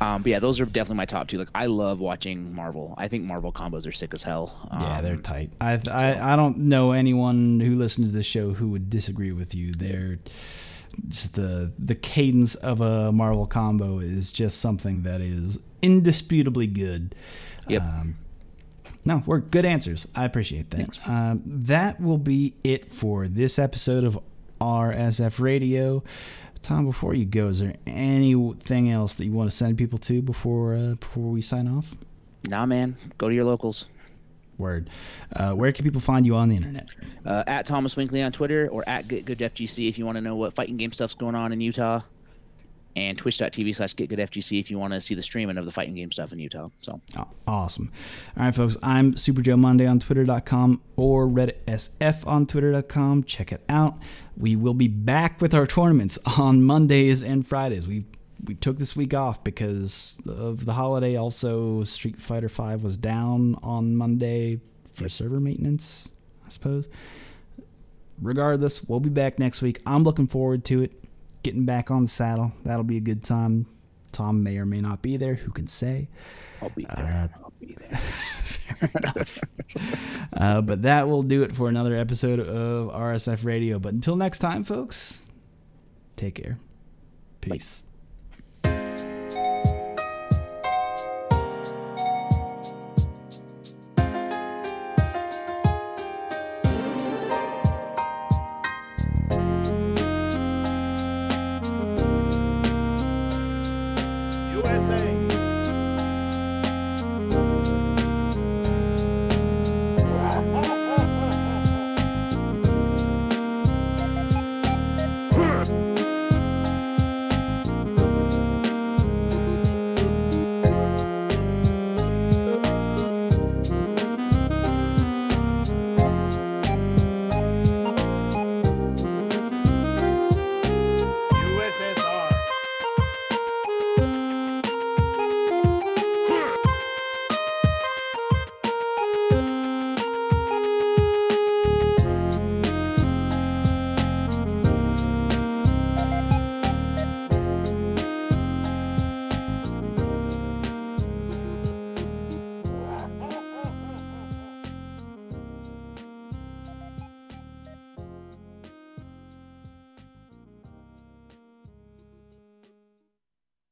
Um, but yeah, those are definitely my top two. Like I love watching Marvel. I think Marvel combos are sick as hell. yeah, they're Um, tight. I, I I don't know anyone who listens to this show who would disagree with you. They're just the the cadence of a Marvel combo is just something that is indisputably good. Yep. Um, no, we're good answers. I appreciate that. Um, that will be it for this episode of RSF Radio. Tom, before you go, is there anything else that you want to send people to before uh, before we sign off? Nah, man, go to your locals. Word. Uh, where can people find you on the internet? Uh, at Thomas Winkley on Twitter or at GetGoodFGC if you want to know what fighting game stuff's going on in Utah. And twitch.tv slash GetGoodFGC if you want to see the streaming of the fighting game stuff in Utah. So Aw- Awesome. All right, folks. I'm Super Joe Monday on Twitter.com or Reddit SF on Twitter.com. Check it out. We will be back with our tournaments on Mondays and Fridays. We we took this week off because of the holiday. Also, Street Fighter Five was down on Monday for server maintenance, I suppose. Regardless, we'll be back next week. I'm looking forward to it. Getting back on the saddle. That'll be a good time. Tom may or may not be there. Who can say? I'll be there. I'll be there. Fair enough. uh, but that will do it for another episode of RSF Radio. But until next time, folks, take care. Peace.